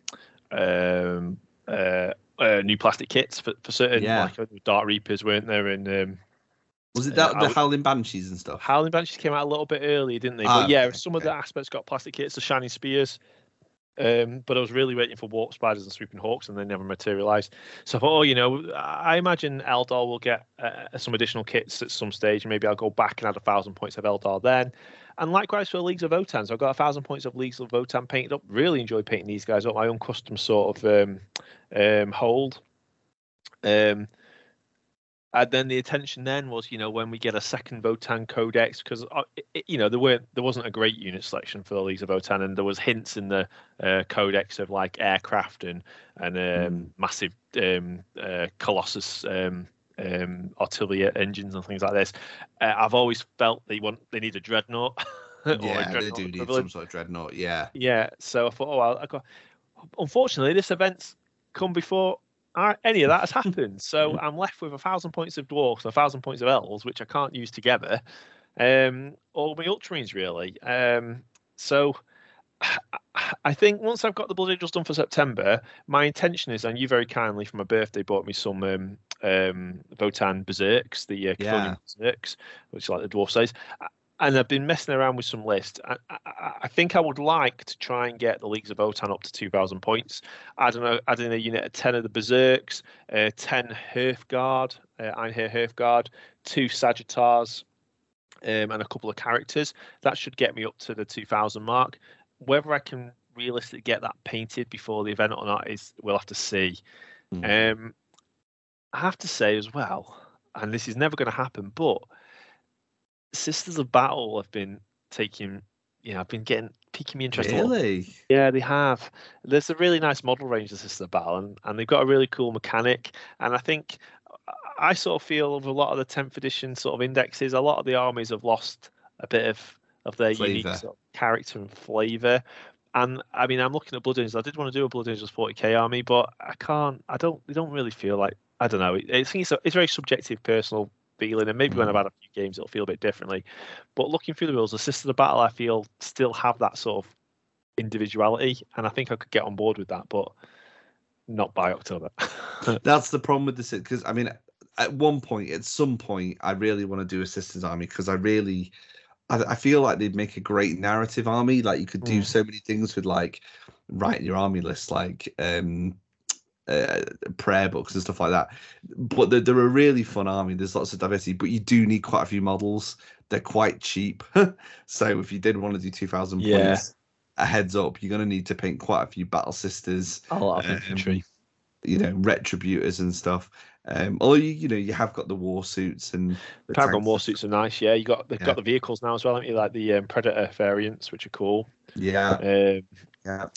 B: um, uh, uh, new plastic kits for, for certain,
A: Yeah.
B: like uh, Dark Reapers, weren't there? And um,
A: Was it
B: uh,
A: that
B: I
A: the Howling Banshees and stuff?
B: Howling Banshees came out a little bit earlier, didn't they?
A: Ah,
B: but yeah,
A: okay,
B: some of the aspects got plastic kits, the Shining Spears. Um, but I was really waiting for Warp Spiders and Swooping Hawks, and they never materialised. So I thought, oh, you know, I imagine Eldar will get uh, some additional kits at some stage. and Maybe I'll go back and add a thousand points of Eldar then. And likewise for Leagues of Votann. So I've got a thousand points of Leagues of Votann painted up. Really enjoy painting these guys up. My own custom sort of um, um, hold. Um, and then the attention then was, you know, when we get a second Votann Codex, because you know there weren't there wasn't a great unit selection for the Leagues of Votann, and there was hints in the uh, Codex of like aircraft and and um, massive um, uh, Colossus um, um, artillery engines and things like this. Uh, I've always felt they want they need a dreadnought. (laughs) or a
A: yeah, they do need some sort of dreadnought. Yeah.
B: Yeah, so I thought, oh, well, I got. Unfortunately, this event's come before any of that has (laughs) happened. So I'm left with a thousand points of dwarfs and a thousand points of elves, which I can't use together. Um, or my ultramarines really. Um, so (sighs) I think once I've got the blood angels done for September, my intention is, and you very kindly for my birthday bought me some um, um, Votann Berserks, the uh,
A: Yeah.
B: Berserks, which is like the dwarf size. And I've been messing around with some lists. I, I, I think I would like to try and get the Leagues of Votann up to 2,000 points. I don't know, adding a unit of 10 of the Berserks, uh, 10 Hearthguard, uh, Einhyr Hearthguard, two Sagitaurs, um, and a couple of characters. That should get me up to the 2,000 mark. Whether I can realistically get that painted before the event or not is we'll have to see.
A: Mhm.
B: Um, I have to say as well, and this is never going to happen, but Sisters of Battle have been taking, you know, I've been getting piquing me interest.
A: really?
B: yeah, they have. There's a really nice model range of sisters of Battle, and, and they've got a really cool mechanic. And I think I sort of feel with a lot of the 10th edition sort of indexes, a lot of the armies have lost a bit of of their
A: Flavour.
B: unique sort of character and flavour. And I mean, I'm looking at Blood Angels. I did want to do a Blood Angels 40k army, but I can't. I don't. They don't really feel like. I don't know. I think it's a, it's a very subjective, personal feeling, and maybe when I've
A: Mm.
B: had a few games, it'll feel a bit differently. But looking through the rules, the Sisters of Battle, I feel still have that sort of individuality, and I think I could get on board with that, but not by October. (laughs)
A: That's the problem with this because I mean, at one point, at some point, I really want to do a sisters army because I really, I, I feel like they'd make a great narrative army. Like you could do
B: Mm.
A: so many things with like writing your army list, like um, uh, prayer books and stuff like that. But they're, they're a really fun army. There's lots of diversity, but you do need quite a few models. They're quite cheap, (laughs) so if you did want to do two thousand
B: Yeah.
A: points. A heads up, you're going to need to paint quite a few battle sisters
B: a lot of
A: Um,
B: infantry.
A: you know retributors and stuff um although you, you know you have got the war suits and the
B: Paragon
A: tanks
B: war suits are nice. Yeah, you got they've
A: Yeah.
B: got the vehicles now as well, haven't you? Like the um, Predator variants, which are cool.
A: yeah
B: Um,
A: yeah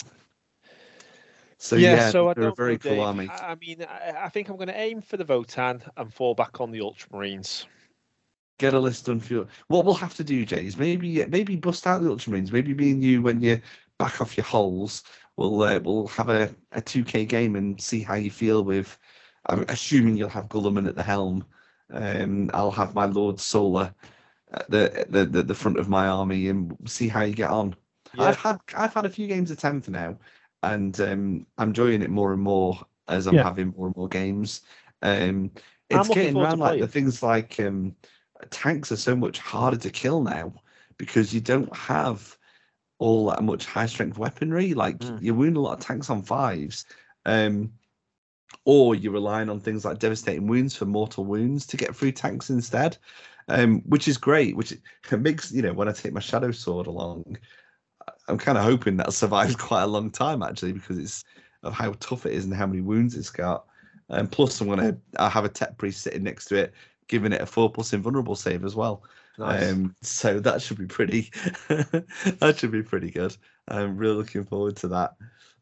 A: so yeah,
B: so I
A: they're a very
B: know,
A: cool
B: Dave.
A: army
B: I mean, I, I think I'm going to aim for the Votann and fall back on the Ultramarines.
A: get a list done for you what we'll have to do jay is maybe maybe bust out the ultramarines. Maybe me and you when you back off your holes we'll uh, we'll have a, a 2k game and see how you feel with i'm assuming you'll have Guilliman at the helm. Um i'll have my lord solar at the, the the the front of my army and see how you get on. I've had I've had a few games of tenth now, and um, I'm enjoying it more and more as I'm
B: Yeah.
A: having more and more games. Um, it's getting around like the things like um, tanks are so much harder to kill now because you don't have all that much high strength weaponry. Like
B: Mm.
A: you wound a lot of tanks on fives. Um, or you're relying on things like devastating wounds for mortal wounds to get through tanks instead, um, which is great. Which makes you know when I take my shadow sword along, I'm kind of hoping that survives (laughs) quite a long time actually because it's of how tough it is and how many wounds it's got. And plus, I'm gonna I have a tech priest sitting next to it, giving it a four plus invulnerable save as well.
B: Nice.
A: Um, so that should be pretty. (laughs) that should be pretty good. I'm really looking forward to that.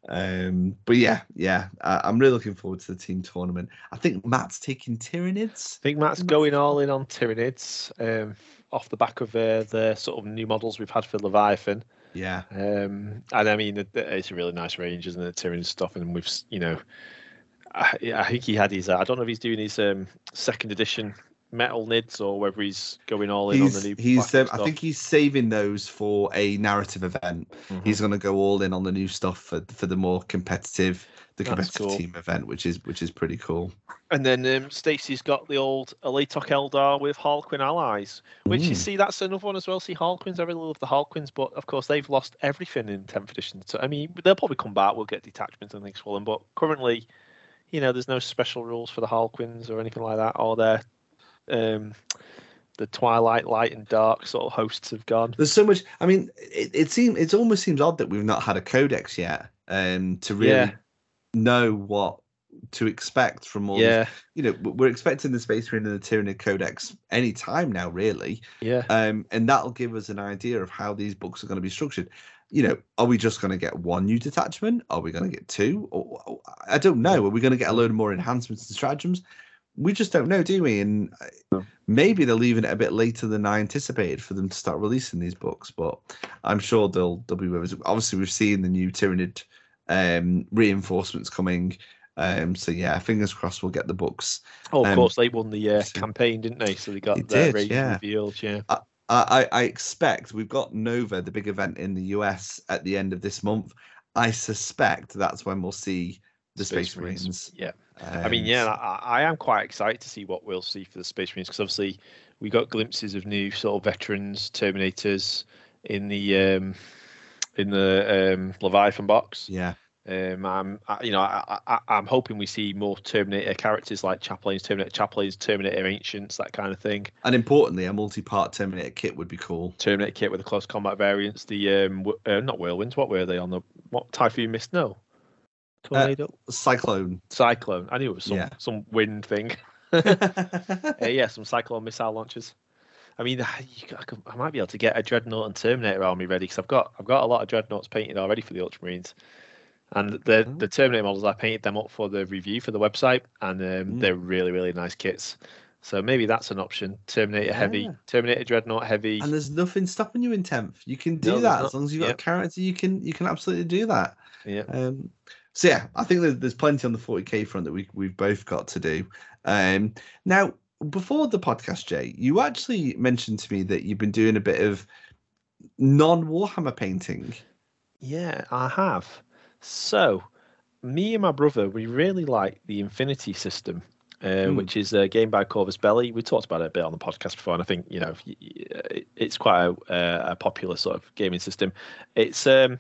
A: Um, but yeah, yeah, I, I'm really looking forward to the team tournament. I think Matt's taking Tyranids.
B: I think Matt's
A: Matt's
B: going all in on Tyranids um, off the back of uh, the sort of new models we've had for Leviathan.
A: Yeah,
B: Um, and I mean, it's a really nice range, isn't it? Tyranid stuff, and we've, you know, I, I think he had his. Uh, I don't know if he's doing his um, second edition metal nids or whether he's going all in
A: he's
B: on the new.
A: he's. Um, I think he's saving those for a narrative event.
B: Mhm.
A: He's going to go all in on the new stuff for for the more competitive, the
B: That's
A: competitive
B: cool.
A: team event, which is which is pretty cool.
B: And then um, Stacey's got the old Alaitoc Eldar with Harlequin allies, which you
A: Mm.
B: see that's another one as well. See Harlequins, I really love the Harlequins, but of course they've lost everything in 10th edition. So I mean, they'll probably come back. We'll get detachments and things for them, but currently, you know, there's no special rules for the Harlequins or anything like that. Or their um, the Twilight, Light, and Dark sort of hosts have gone.
A: There's so much. I mean, it, it seems it almost seems odd that we've not had a codex yet, um, to really
B: Yeah.
A: Know what to expect from all. these-
B: Yeah,
A: you know, we're expecting the Space Marine and the Tyranid Codex any time now, really,
B: yeah.
A: um, and that'll give us an idea of how these books are going to be structured. You know, are we just going to get one new detachment? Are we going to get two? Or, or- I don't know. Are we going to get a load more enhancements and stratagems? We just don't know, do we? And uh,
B: No.
A: maybe they're leaving it a bit later than I anticipated for them to start releasing these books, but I'm sure they'll they'll be with us. Obviously, we've seen the new Tyranid um, reinforcements coming. Um, so yeah, fingers crossed we'll get the books.
B: Oh, of
A: um,
B: course they won the uh,
A: so-
B: campaign, didn't they? So they got their
A: did, yeah.
B: revealed. Yeah.
A: I, I, I expect we've got Nova, the big event in the US at the end of this month. I suspect that's when we'll see the Space, Marines.
B: Yeah. I mean,
A: Um,
B: yeah, I, I am quite excited to see what we'll see for the Space Marines because obviously we got glimpses of new sort of veterans, Terminators in the um, in the um, Leviathan box.
A: Yeah,
B: Um, I'm, I, you know, I, I, I'm hoping we see more Terminator characters like Chaplains, Terminator Chaplains, Terminator Ancients, that kind of thing.
A: and importantly, a multi-part Terminator kit would be cool.
B: Terminator kit with the close combat variants. The um, w- uh, not whirlwinds. What were they on the what Typhoon Mist? No, tornado,
A: Cyclone.
B: cyclone. I knew it was some
A: yeah.
B: some wind thing.
A: yeah, (laughs) (laughs)
B: Uh, yeah, some cyclone missile launchers. I mean, I, could, I might be able to get a dreadnought and Terminator army ready because I've got I've got a lot of dreadnoughts painted already for the Ultramarines, and the
A: Oh.
B: the Terminator models I painted them up for the review for the website, and um,
A: Mm.
B: they're really really nice kits. So maybe that's an option. Terminator heavy, Terminator Dreadnought heavy.
A: And there's nothing stopping you in tenth. You can do
B: No,
A: that as long as you've got
B: Yep.
A: a character. You can you can absolutely do that.
B: Yeah.
A: Um, so yeah, I think there's, there's plenty on the 40k front that we we've both got to do. Um, now, before the podcast, Jay, you actually mentioned to me that you've been doing a bit of non Warhammer painting.
B: Yeah, I have. So, me and my brother, we really like the Infinity system, uh,
A: Hmm.
B: which is a game by Corvus Belli. We talked about it a bit on the podcast before, and I think you know y- y- it- it's quite a, a popular sort of gaming system. It's um,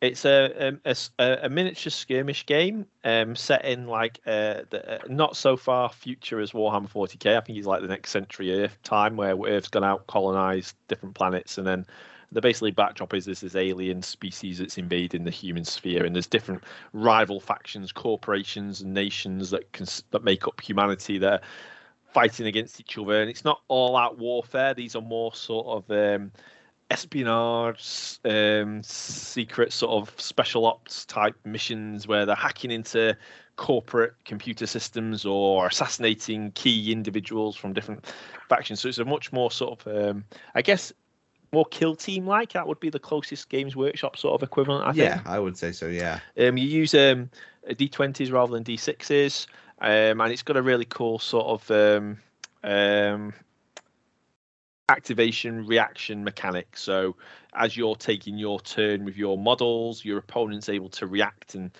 B: it's a um, a, a- a miniature skirmish game um, set in like uh, the, uh, not so far future as Warhammer 40k. I think it's like the next century Earth time where Earth's gone out, colonized different planets, and then the basically backdrop is this, this alien species that's invading the human sphere, and there's different rival factions, corporations, and nations that can that make up humanity that are fighting against each other. And it's not all out warfare; these are more sort of um, espionage, um, secret sort of special ops type missions where they're hacking into corporate computer systems or assassinating key individuals from different factions. So it's a much more sort of, um, I guess, more kill team like. That would be the closest Games Workshop sort of equivalent. I
A: yeah,
B: think.
A: I would say so. Yeah.
B: Um, you use um, D20s rather than D6s, um, and it's got a really cool sort of um, um, activation reaction mechanic. So as you're taking your turn with your models, your opponent's able to react and.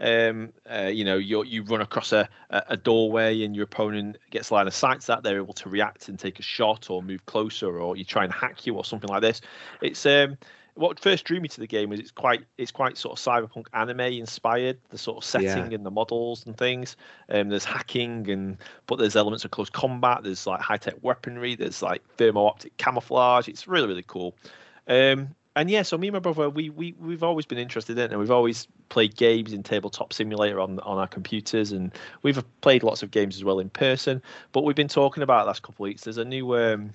B: Um, uh, you know, you you run across a, a doorway and your opponent gets line of sight to that. They're able to react and take a shot or move closer, or you try and hack you or something like this. It's um, what first drew me to the game was it's quite it's quite sort of cyberpunk anime inspired the sort of setting and the models and things. Um there's hacking and but there's elements of close combat. There's like high-tech weaponry. There's like thermo optic camouflage. It's really really cool. Um and yeah so me and my brother we, we we've always been interested in it. And we've always played games in tabletop simulator on on our computers and we've played lots of games as well in person. But we've been talking about the last couple of weeks. There's a new um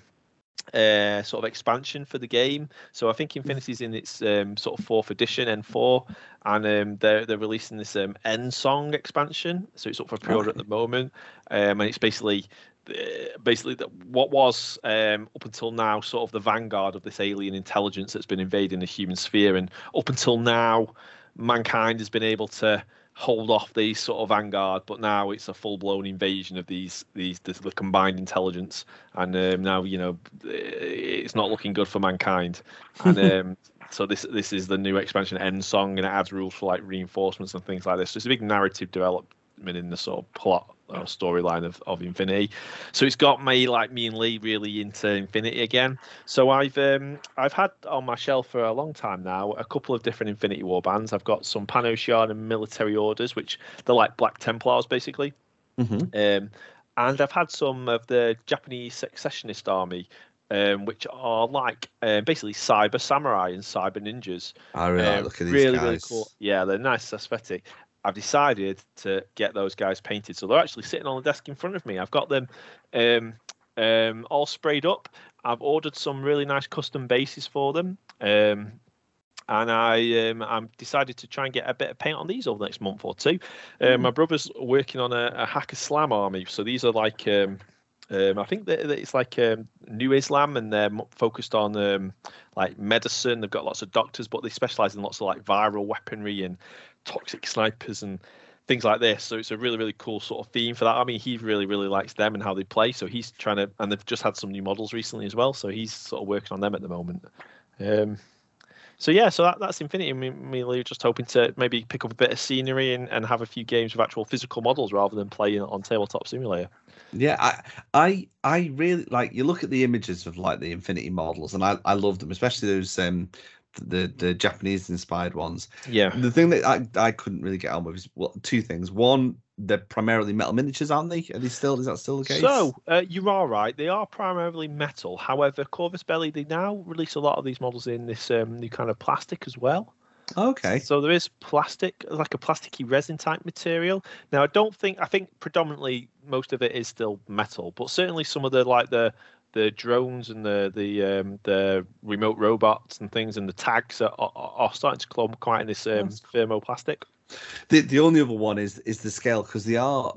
B: uh, sort of expansion for the game. So I think Infinity's in its um, sort of fourth edition, N4, and um, they're they're releasing this um, End Song expansion. So it's up for pre-order at the moment, um, and it's basically uh, basically the, what was um, up until now sort of the vanguard of this alien intelligence that's been invading the human sphere, and up until now, mankind has been able to hold off these sort of vanguard, but now it's a full blown invasion of these these this, the combined intelligence, and um, now you know it's not looking good for mankind, and (laughs) um, so this this is the new expansion end song, and it adds rules for like reinforcements and things like this. So it's a big narrative development in the sort of plot or storyline of, of Infinity. So it's got me like me and Lee really into Infinity again. So I've um I've had on my shelf for a long time now a couple of different Infinity War bands. I've got some Panoshan and military orders, which they're like Black Templars basically.
A: Mhm.
B: Um, and I've had some of the Japanese Secessionist Army, um, which are like uh, basically cyber samurai and cyber ninjas.
A: I really like
B: Um,
A: look at these
B: really,
A: guys.
B: really cool. Yeah, they're nice aesthetic. I've decided to get those guys painted, so they're actually sitting on the desk in front of me. I've got them um, um, all sprayed up. I've ordered some really nice custom bases for them, um, and I um, I'm decided to try and get a bit of paint on these over the next month or two. Uh, my brother's working on a, a Haqqislam army, so these are like. Um, um, I think that that it's like um, New Islam, and they're focused on um, like medicine. They've got lots of doctors, but they specialize in lots of like viral weaponry and toxic snipers and things like this. So it's a really, really cool sort of theme for that. I mean, he really, really likes them and how they play. So he's trying to, and they've just had some new models recently as well. So he's sort of working on them at the moment. Um, so yeah, so that, that's Infinity. Me, me just hoping to maybe pick up a bit of scenery and, and have a few games with actual physical models rather than playing on tabletop simulator.
A: Yeah, I, I, I really like. You look at the images of like the Infinity models, and I, I love them, especially those um, the the Japanese inspired ones.
B: Yeah.
A: The thing that I, I couldn't really get on with is well, two things. One, they're primarily metal miniatures, aren't they? Are they still? Is that still the case?
B: So uh, you are right. They are primarily metal. However, Corvus Belli they now release a lot of these models in this um, new kind of plastic as well.
A: okay.
B: So there is plastic, like a plasticky resin type material. Now I don't think I think predominantly most of it is still metal, but certainly some of the like the the drones and the the um, the remote robots and things and the tags are, are, are starting to come quite in this um,
A: That's
B: thermoplastic.
A: The the only other one is is the scale because they are.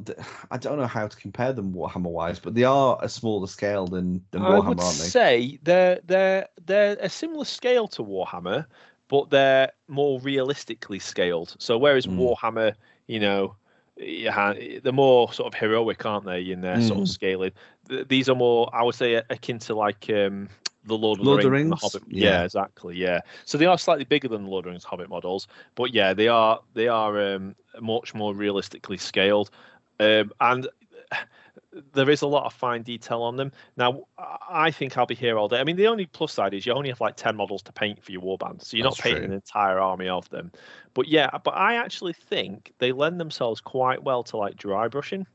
A: I don't know how to compare them Warhammer wise, but they are a smaller scale than, than
B: I
A: Warhammer,
B: would
A: aren't they?
B: say they're they're they're a similar scale to Warhammer, but they're more realistically scaled. So whereas
A: Mm.
B: Warhammer, you know, yeah, they're more sort of heroic, aren't they, in their sort of
A: Mm.
B: scaling? Th- These are more, I would say, akin to like um, the Lord of
A: Lord
B: the
A: of the
B: Rings, the Hobbit.
A: Yeah.
B: Yeah. exactly. Yeah, so they are slightly bigger than the Lord of the Rings Hobbit models, but yeah, they are they are um, much more realistically scaled, um, and (sighs) there is a lot of fine detail on them. Now, I- think I'll be here all day. I mean, the only plus side is you only have like 10 models to paint for your warband. So you're not painting
A: true.
B: an entire army of them. But yeah, but I actually think they lend themselves quite well to like dry brushing.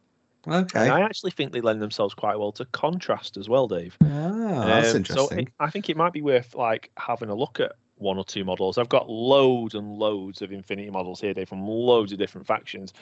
A: Okay.
B: And I actually think they lend themselves quite well to contrast as well, Dave.
A: Ah, that's
B: Um,
A: interesting.
B: So it, I think it might be worth like having a look at one or two models. I've got loads and loads of Infinity models here, Dave, from loads of different factions.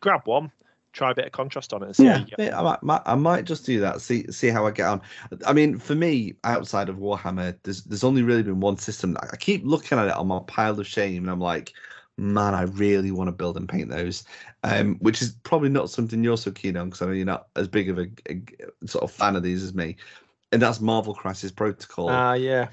B: Grab one, try a bit of contrast on it, and see how
A: yeah, yeah, I might, might, I might just do that. See, see how I get on. I mean, for me, outside of Warhammer, there's there's only really been one system. I keep looking at it on my pile of shame, and I'm like, man, I really want to build and paint those. Um, which is probably not something you're so keen on because I know you're not as big of a, a sort of fan of these as me. And that's Marvel Crisis Protocol.
B: Ah, yeah.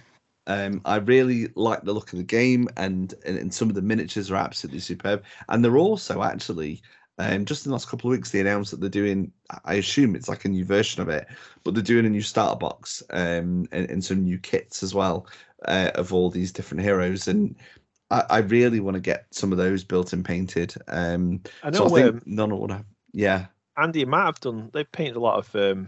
A: Um, I really like the look of the game, and, and and some of the miniatures are absolutely superb. And they're also actually, um, just in the last couple of weeks, they announced that they're doing. I assume it's like a new version of it, but they're doing a new starter box um, and, and some new kits as well uh, of all these different heroes. And I, I really want to get some of those built and painted. Um,
B: I know
A: so I think
B: um,
A: none would have. Yeah,
B: Andy and Matt have done. They've painted a lot of um,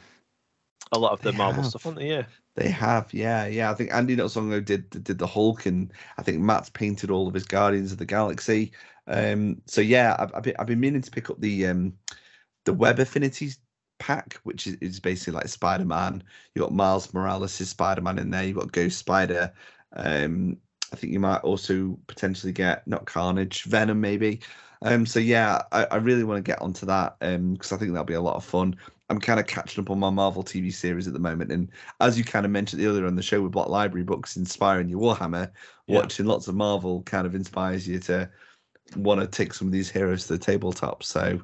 B: a lot of the
A: They
B: Marvel
A: have.
B: stuff, haven't they? Yeah.
A: They have, yeah, yeah. I think Andy not so long ago did did the Hulk, and I think Matt's painted all of his Guardians of the Galaxy. Um, so yeah, I've, I've been I've been meaning to pick up the um the Web Affinities pack, which is, is basically like Spider Man. You got Miles Morales' Spider Man in there. You have got Ghost Spider. Um, I think you might also potentially get not Carnage, Venom maybe. Um, so yeah, I, I really want to get onto that um because I think that'll be a lot of fun. I'm kind of catching up on my Marvel TV series at the moment, and as you kind of mentioned earlier on the show with Black Library books inspiring your Warhammer,
B: Yeah.
A: watching lots of Marvel kind of inspires you to want to take some of these heroes to the tabletop. So,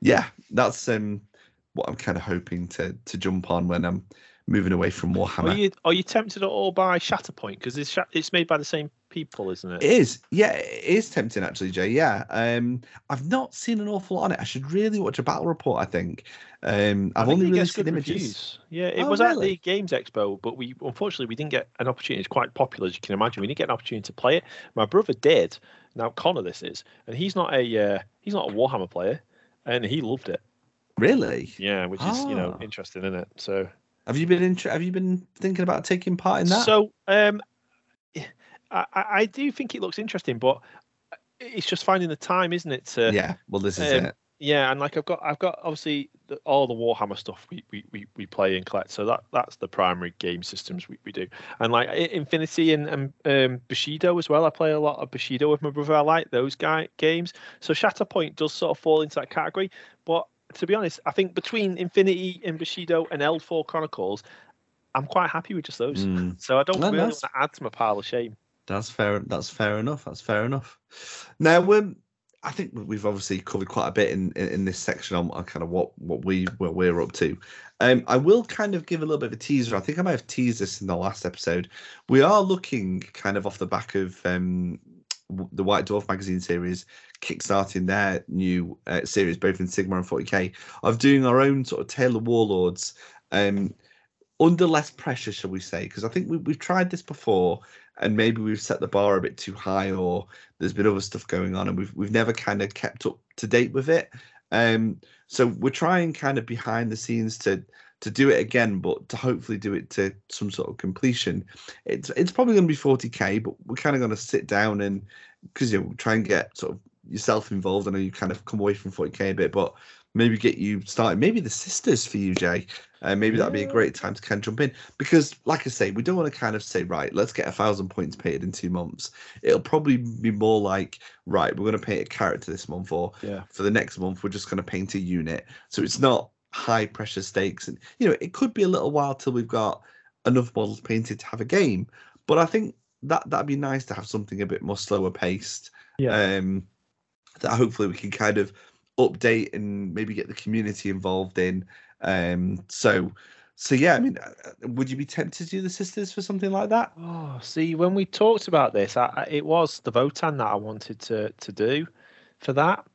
A: yeah, that's um what I'm kind of hoping to to jump on when I'm moving away from Warhammer.
B: Are you are you tempted at all by Shatterpoint because it's it's made by the same people, isn't it?
A: It is, yeah, it is tempting actually, Jay. Yeah, um, I've not seen an awful lot on it. I should really watch a battle report. I think um,
B: I
A: I've
B: think
A: only really seen images.
B: reviews. Yeah, it
A: Oh,
B: was at the Games Expo, but we unfortunately we didn't get an opportunity. It's quite popular, as you can imagine. We didn't get an opportunity to play it. My brother did. Now Connor, this is, and he's not a uh, he's not a Warhammer player, and he loved it.
A: Really?
B: Yeah, which is you know
A: Ah.
B: interesting, isn't it? So
A: Have you been inter- Have you been thinking about taking part in that?
B: So, um, I, I do think it looks interesting, but it's just finding the time, isn't it? To,
A: yeah. Well, this is
B: um,
A: it.
B: yeah, and like I've got, I've got obviously the, all the Warhammer stuff we, we, we, we play and collect. So that that's the primary game systems we, we do, and like Infinity and, and um, Bushido as well. I play a lot of Bushido with my brother. I like those guy games. So Shatterpoint does sort of fall into that category, to be honest, I think between Infinity and Bushido and Eldfall Chronicles, I'm quite happy with just those.
A: Mm. (laughs)
B: So I don't
A: Well,
B: really want to add to my pile of shame.
A: That's fair. That's fair enough. That's fair enough. Now, um, I think we've obviously covered quite a bit in, in, in this section on, on kind of what what we what we're up to. Um, I will kind of give a little bit of a teaser. I think I might have teased this in the last episode. We are looking kind of off the back of um, the White Dwarf magazine series, kickstarting their new uh, series, both in Sigmar and 40k, of doing our own sort of Tale of Warlords. Um, under less pressure, shall we say? Because I think we, we've tried this before, and maybe we've set the bar a bit too high, or there's been other stuff going on, and we've we've never kind of kept up to date with it. Um, so we're trying kind of behind the scenes to to do it again, but to hopefully do it to some sort of completion. It's it's probably going to be 40k, but we're kind of going to sit down and because you know try and get sort of yourself involved. I know you kind of come away from 40k a bit, but maybe get you started. Maybe the sisters for you, Jay. Uh, maybe that'd be a great time to kind of jump in because, like I say, we don't want to kind of say, right, let's get a thousand points paid in two months. It'll probably be more like, right, we're going to paint a character this month, or
B: Yeah.
A: for the next month, we're just going to paint a unit. So it's not high pressure stakes, and you know, it could be a little while till we've got enough models painted to have a game. But I think that that'd be nice to have something a bit more slower paced.
B: Yeah.
A: Um, that hopefully we can kind of update and maybe get the community involved in. Um, so, so yeah, I mean, uh, uh, would you be tempted to do the sisters for something like that?
B: Oh, see, when we talked about this, I, I, it was the Votann that I wanted to to do for that.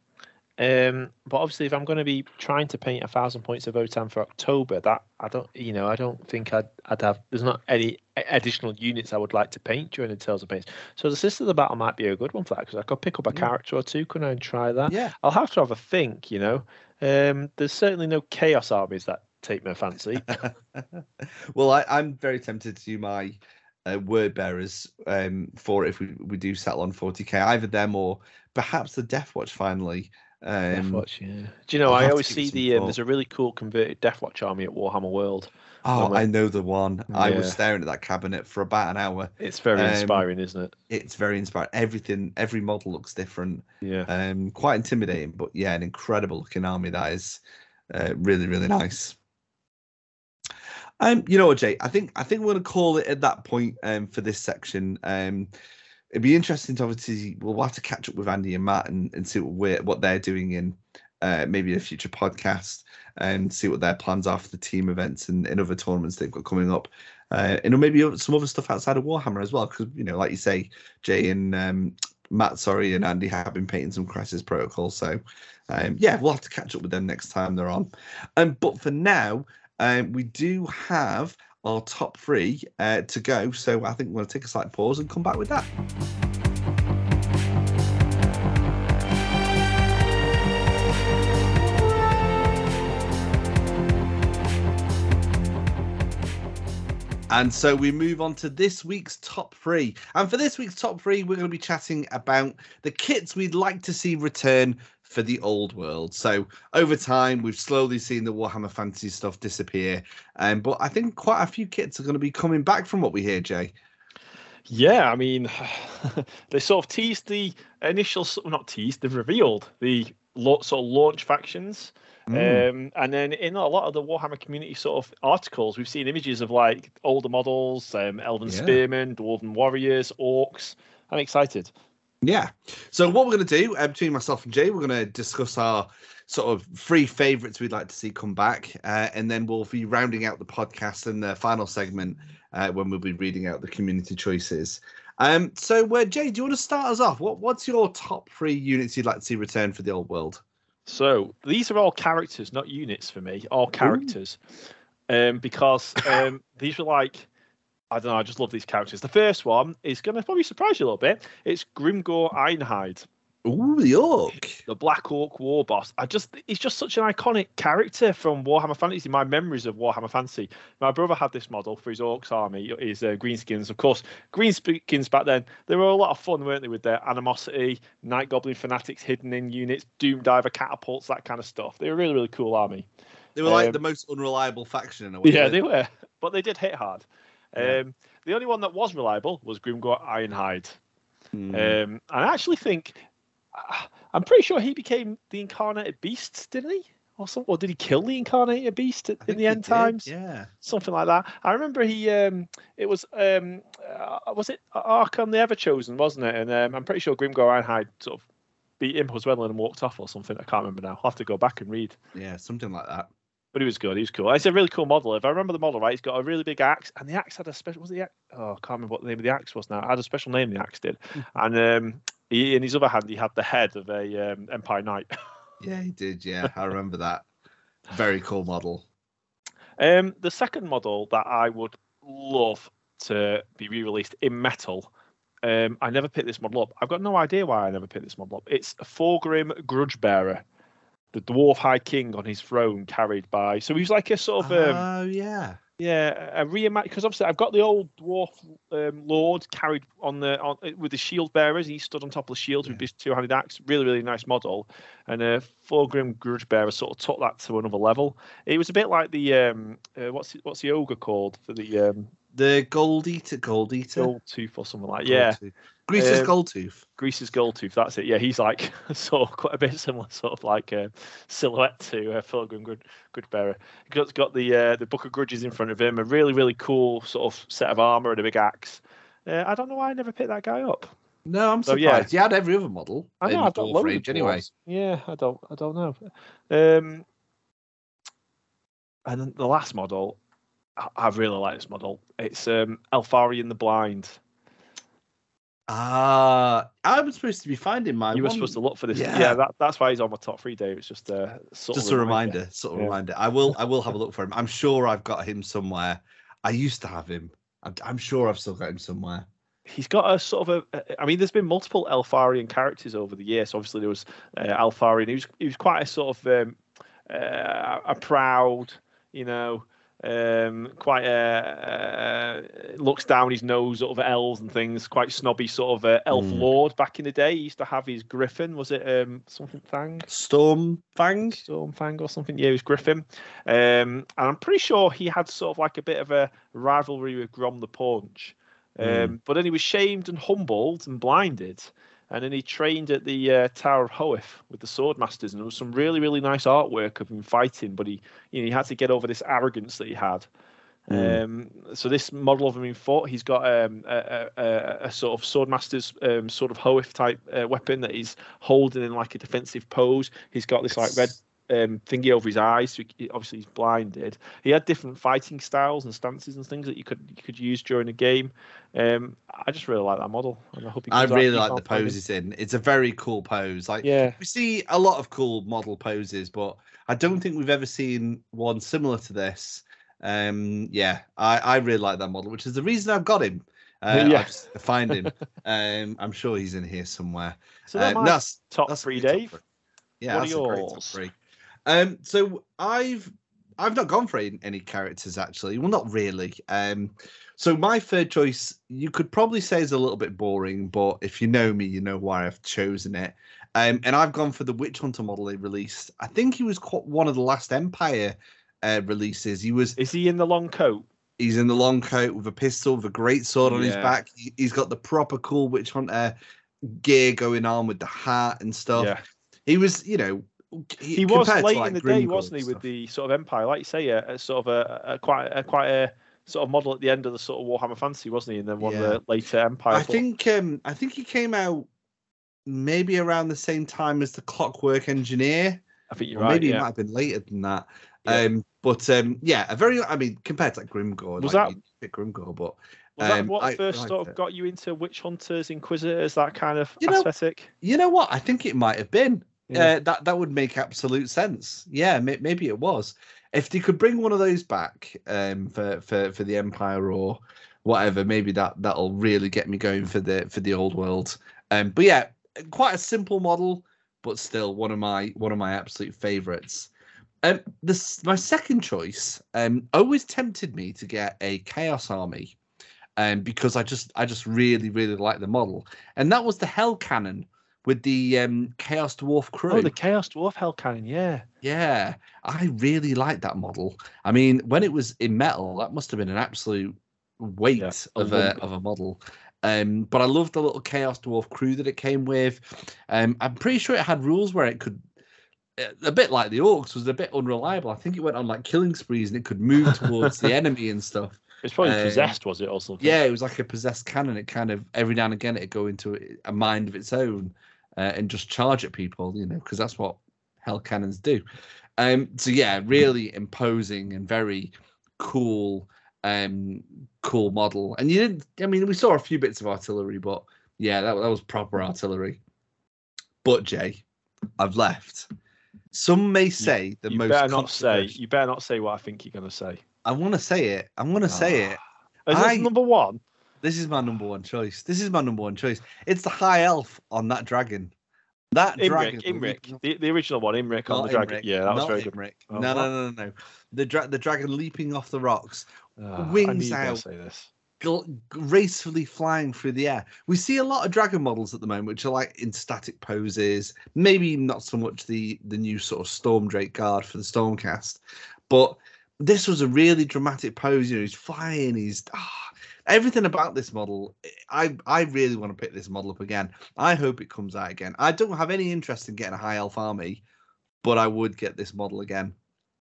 B: Um, but obviously, if I'm going to be trying to paint a thousand points of Votann for October, that I don't, you know, I don't think I'd, I'd have. There's not any additional units I would like to paint during the Tales of Paints. So the Sister of the Battle might be a good one for that because I could pick up a yeah. character or two, couldn't I, and try that?
A: Yeah.
B: I'll have to have a think, you know. Um, there's certainly no Chaos armies that take my fancy. (laughs)
A: well, I, I'm very tempted to do my uh, word bearers um, for if we, we do settle on 40k, either them or perhaps the Death Watch finally.
B: Um, Watch, yeah. Do you know? I always see the um, there's a really cool converted Deathwatch army at Warhammer World.
A: Oh, I know the one. Yeah. I was staring at that cabinet for about an hour.
B: It's very um, inspiring, isn't it?
A: It's very inspiring. Everything, every model looks different.
B: Yeah.
A: Um, quite intimidating, but yeah, an incredible looking army that is. Uh, really, really nice. Um, you know what, Jay? I think I think we're gonna call it at that point um for this section. Um, it'd be interesting to obviously we'll have to catch up with Andy and Matt and, and see what what they're doing in uh, maybe a future podcast and see what their plans are for the team events and, and other tournaments they've got coming up. Uh, and maybe some other stuff outside of Warhammer as well, because you know, like you say, Jay and um, Matt, sorry, and Andy have been painting some Crisis Protocol. So, um, yeah, we'll have to catch up with them next time they're on. Um, but for now, um, we do have our top three uh, to go. So I think we're going to take a slight pause and come back with that. And so we move on to this week's top three. And for this week's top three, we're going to be chatting about the kits we'd like to see return for the old world. So over time, we've slowly seen the Warhammer Fantasy stuff disappear, um, but I think quite a few kits are going to be coming back from what we hear, Jay.
B: Yeah, I mean, (sighs) they sort of teased the initial, not teased, they've revealed the sort of launch factions. Mm. Um, and then in a lot of the Warhammer community sort of articles, we've seen images of like older models, um, Elven yeah. Spearmen, Dwarven Warriors, Orcs. I'm excited.
A: Yeah. So what we're going to do uh, between myself and Jay, we're going to discuss our sort of three favourites we'd like to see come back, uh, and then we'll be rounding out the podcast in the final segment uh, when we'll be reading out the community choices. Um, so, uh, Jay, do you want to start us off? What What's your top three units you'd like to see return for the old world?
B: So these are all characters, not units for me. All characters, um, because um, these were like I don't know. I just love these characters. The first one is going to probably surprise you a little bit. It's Grimgor Ironhide.
A: Ooh, the orc.
B: The Black Orc War Boss. I just he's just such an iconic character from Warhammer Fantasy. My memories of Warhammer Fantasy. My brother had this model for his Orcs army, his uh, Greenskins. Of course, Greenskins back then, they were a lot of fun, weren't they, with their animosity, Night Goblin fanatics hidden in units, Doom Diver catapults, that kind of stuff. They were a really, really cool army.
A: They were like um, the most unreliable faction in a way.
B: Yeah, they were. But they did hit hard. Yeah. Um, the only one that was reliable was Grimgor Ironhide. Mm. Um, and I actually think I'm pretty sure he became the incarnated beast, didn't he? Or, some, or did he kill the incarnated beast in the end times?
A: Yeah,
B: something like that. I remember he. Um, it was um, uh, was it Archaon the Everchosen, wasn't it? And um, I'm pretty sure Grimgor Ironhide sort of beat him as well and walked off or something. I can't remember now. I'll have to go back and read.
A: Yeah, something like that.
B: But he was good. He was cool. It's a really cool model. If I remember the model right, he's got a really big axe, and the axe had a special. Was the oh, I can't remember what the name of the axe was now. It had a special name. The axe did, and um, he, in his other hand, he had the head of a um, Empire Knight. (laughs)
A: yeah, he did. Yeah, I remember that. Very cool model.
B: Um, the second model that I would love to be re-released in metal. Um, I never picked this model up. I've got no idea why I never picked this model up. It's a Thorgrim Grudge Bearer, the dwarf high king on his throne, carried by. So he's like a sort of.
A: Um, oh yeah.
B: Yeah, a reimagine because obviously I've got the old dwarf um, lord carried on the on with the shield bearers. He stood on top of the shield yeah. with his two-handed axe. Really, really nice model. And a uh, Thorgrim Grudge Bearer sort of took that to another level. It was a bit like the um, uh, what's what's the ogre called for the um,
A: the gold eater, gold eater,
B: gold tooth or something like. Gold yeah,
A: tooth. Greasus um, gold tooth.
B: Greasus gold tooth. That's it. Yeah, he's like (laughs) sort of quite a bit similar, sort of like a silhouette to uh, Thorgrim Good Good Bearer. He's got the uh, the book of grudges in front of him, a really really cool sort of set of armor and a big axe. Uh, I don't know why I never picked that guy up.
A: No, I'm
B: So,
A: surprised.
B: yeah.
A: You had every other model
B: I
A: in
B: know I've got
A: dwarf
B: loads
A: range anyway.
B: Yeah, I don't, I don't know. Um, and then the last model, I, I really like this model. It's um, Eltharion the Blind.
A: Ah, I was supposed to be finding my.
B: you were
A: one.
B: supposed to look for this.
A: yeah.
B: Yeah, that, that's why he's on my top three, Dave. It's just a sort
A: just
B: of
A: a reminder, sort of
B: Yeah.
A: reminder. I will, I will have a look for him. I'm sure I've got him somewhere. I used to have him. I'm, I'm sure I've still got him somewhere.
B: He's got a sort of a. a- I mean, there's been multiple Eltharion characters over the years. Obviously, there was uh, Eltharion. He was he was quite a sort of um, uh, a proud, you know, um, quite a, uh, looks down his nose at elves and things. Quite snobby sort of uh, elf
A: Mm.
B: lord back in the day. He used to have his griffin. Was it um, something thang?
A: Storm Fang.
B: Storm Fang or something. Yeah, it was Griffin. Um, and I'm pretty sure he had sort of like a bit of a rivalry with Grom the Paunch. Um,
A: Mm.
B: But then he was shamed and humbled and blinded. And then he trained at the uh, Tower of Hoeth with the Swordmasters. And there was some really, really nice artwork of him fighting. But he, you know, he had to get over this arrogance that he had.
A: Mm.
B: Um, so this model of him in foot, he's got um, a, a, a, a sort of swordmaster's um, sort of Hoeth type uh, weapon that he's holding in like a defensive pose. He's got this like red um, thingy over his eyes. So he, obviously, he's blinded. He had different fighting styles and stances and things that you could you could use during a game. Um, I just really like that model, and I hope
A: I really like the
B: fighting.
A: pose he's in. It's a very cool pose. Like
B: Yeah,
A: we see a lot of cool model poses, but I don't think we've ever seen one similar to this. Um, yeah, I, I really like that model, which is the reason I've got him. Uh, (laughs)
B: Yeah.
A: Find him. um, I'm sure he's in here somewhere.
B: so that's
A: Um,
B: my
A: that's
B: top
A: that's
B: three,
A: great top
B: Dave.
A: three. Yeah,
B: What are
A: that's a great top three. Um, so I've I've not gone for any, any characters actually. Well, not really. Um, so my third choice, you could probably say is a little bit boring, but if you know me, you know why I've chosen it. Um, and I've gone for the Witch Hunter model they released. I think he was quite one of the last Empire uh, releases. He was
B: Is he in the long coat?
A: he's in the long coat with a pistol, with a great sword on his back. He, he's got the proper cool Witch Hunter gear going on with the hat and stuff.
B: Yeah.
A: He was, you know,
B: he was late
A: like,
B: in the day, wasn't he,
A: and
B: with the sort of Empire, like you say, a, a sort of a, a quite a quite a sort of model at the end of the sort of Warhammer Fantasy, wasn't he? And then one
A: Yeah.
B: of the later Empire.
A: I think um I think he came out maybe around the same time as the Clockwork Engineer,
B: I think you're right.
A: maybe it might have been later than that.
B: Yeah.
A: Um, but um, yeah, a very I mean compared to like Grimgor,
B: Was
A: like,
B: that-
A: you'd pick Grimgor, but
B: Was that
A: um,
B: what
A: I
B: first sort of
A: it.
B: got you into witch hunters, inquisitors, that kind of
A: You know,
B: aesthetic?
A: you know what? I think it might have been.
B: Yeah.
A: Uh, that that would make absolute sense. Yeah, may, maybe it was. If they could bring one of those back um, for for for the Empire or whatever, maybe that that'll really get me going for the for the old world. Um, but yeah, quite a simple model, but still one of my one of my absolute favorites. Um, this my second choice. Um, always tempted me to get a Chaos Army, um, because I just I just really really like the model, and that was the Hell Cannon with the um, Chaos Dwarf crew.
B: Oh, the Chaos Dwarf Hell Cannon, yeah.
A: Yeah, I really like that model. I mean, when it was in metal, that must have been an absolute weight
B: Yeah,
A: of a of a model. Um, but I love the little Chaos Dwarf crew that it came with. Um, I'm pretty sure it had rules where it could, uh, a bit like the Orcs, was a bit unreliable. I think it went on like killing sprees and it could move towards the (laughs) enemy and stuff.
B: It's probably
A: Um,
B: possessed, was it, or something?
A: Yeah, it was like a possessed cannon. It kind of every now and again it'd go into a mind of its own uh, and just charge at people, you know, because that's what hell cannons do. Um, so yeah, really imposing and very cool, um, cool model. And you didn't. I mean, we saw a few bits of artillery, but yeah, that that was proper artillery. But Jay, I've left. Some may say the
B: you
A: most.
B: better not say. You better not say what I think you're going to say.
A: I want to say it. I want to say
B: Ah.
A: it.
B: Is this
A: I-
B: number one?
A: This is my number one choice. This is my number one choice. It's the high elf on that dragon. That dragon.
B: Imrik,
A: leaping Imrik,
B: the, the original one, Imrik on the dragon.
A: Imrik,
B: Yeah, that was very good.
A: Imrik.
B: Oh,
A: no, no, no, no, no. The dra- the dragon leaping off the rocks,
B: Ah,
A: wings
B: knew you were gonna
A: out.
B: Say this.
A: gracefully flying through the air. We see a lot of dragon models at the moment, which are like in static poses. Maybe not so much the the new sort of Storm Drake guard for the Stormcast, but this was a really dramatic pose. You know, he's flying. He's ah, everything about this model. I I really want to pick this model up again. I hope it comes out again. I don't have any interest in getting a high elf army, but I would get this model again.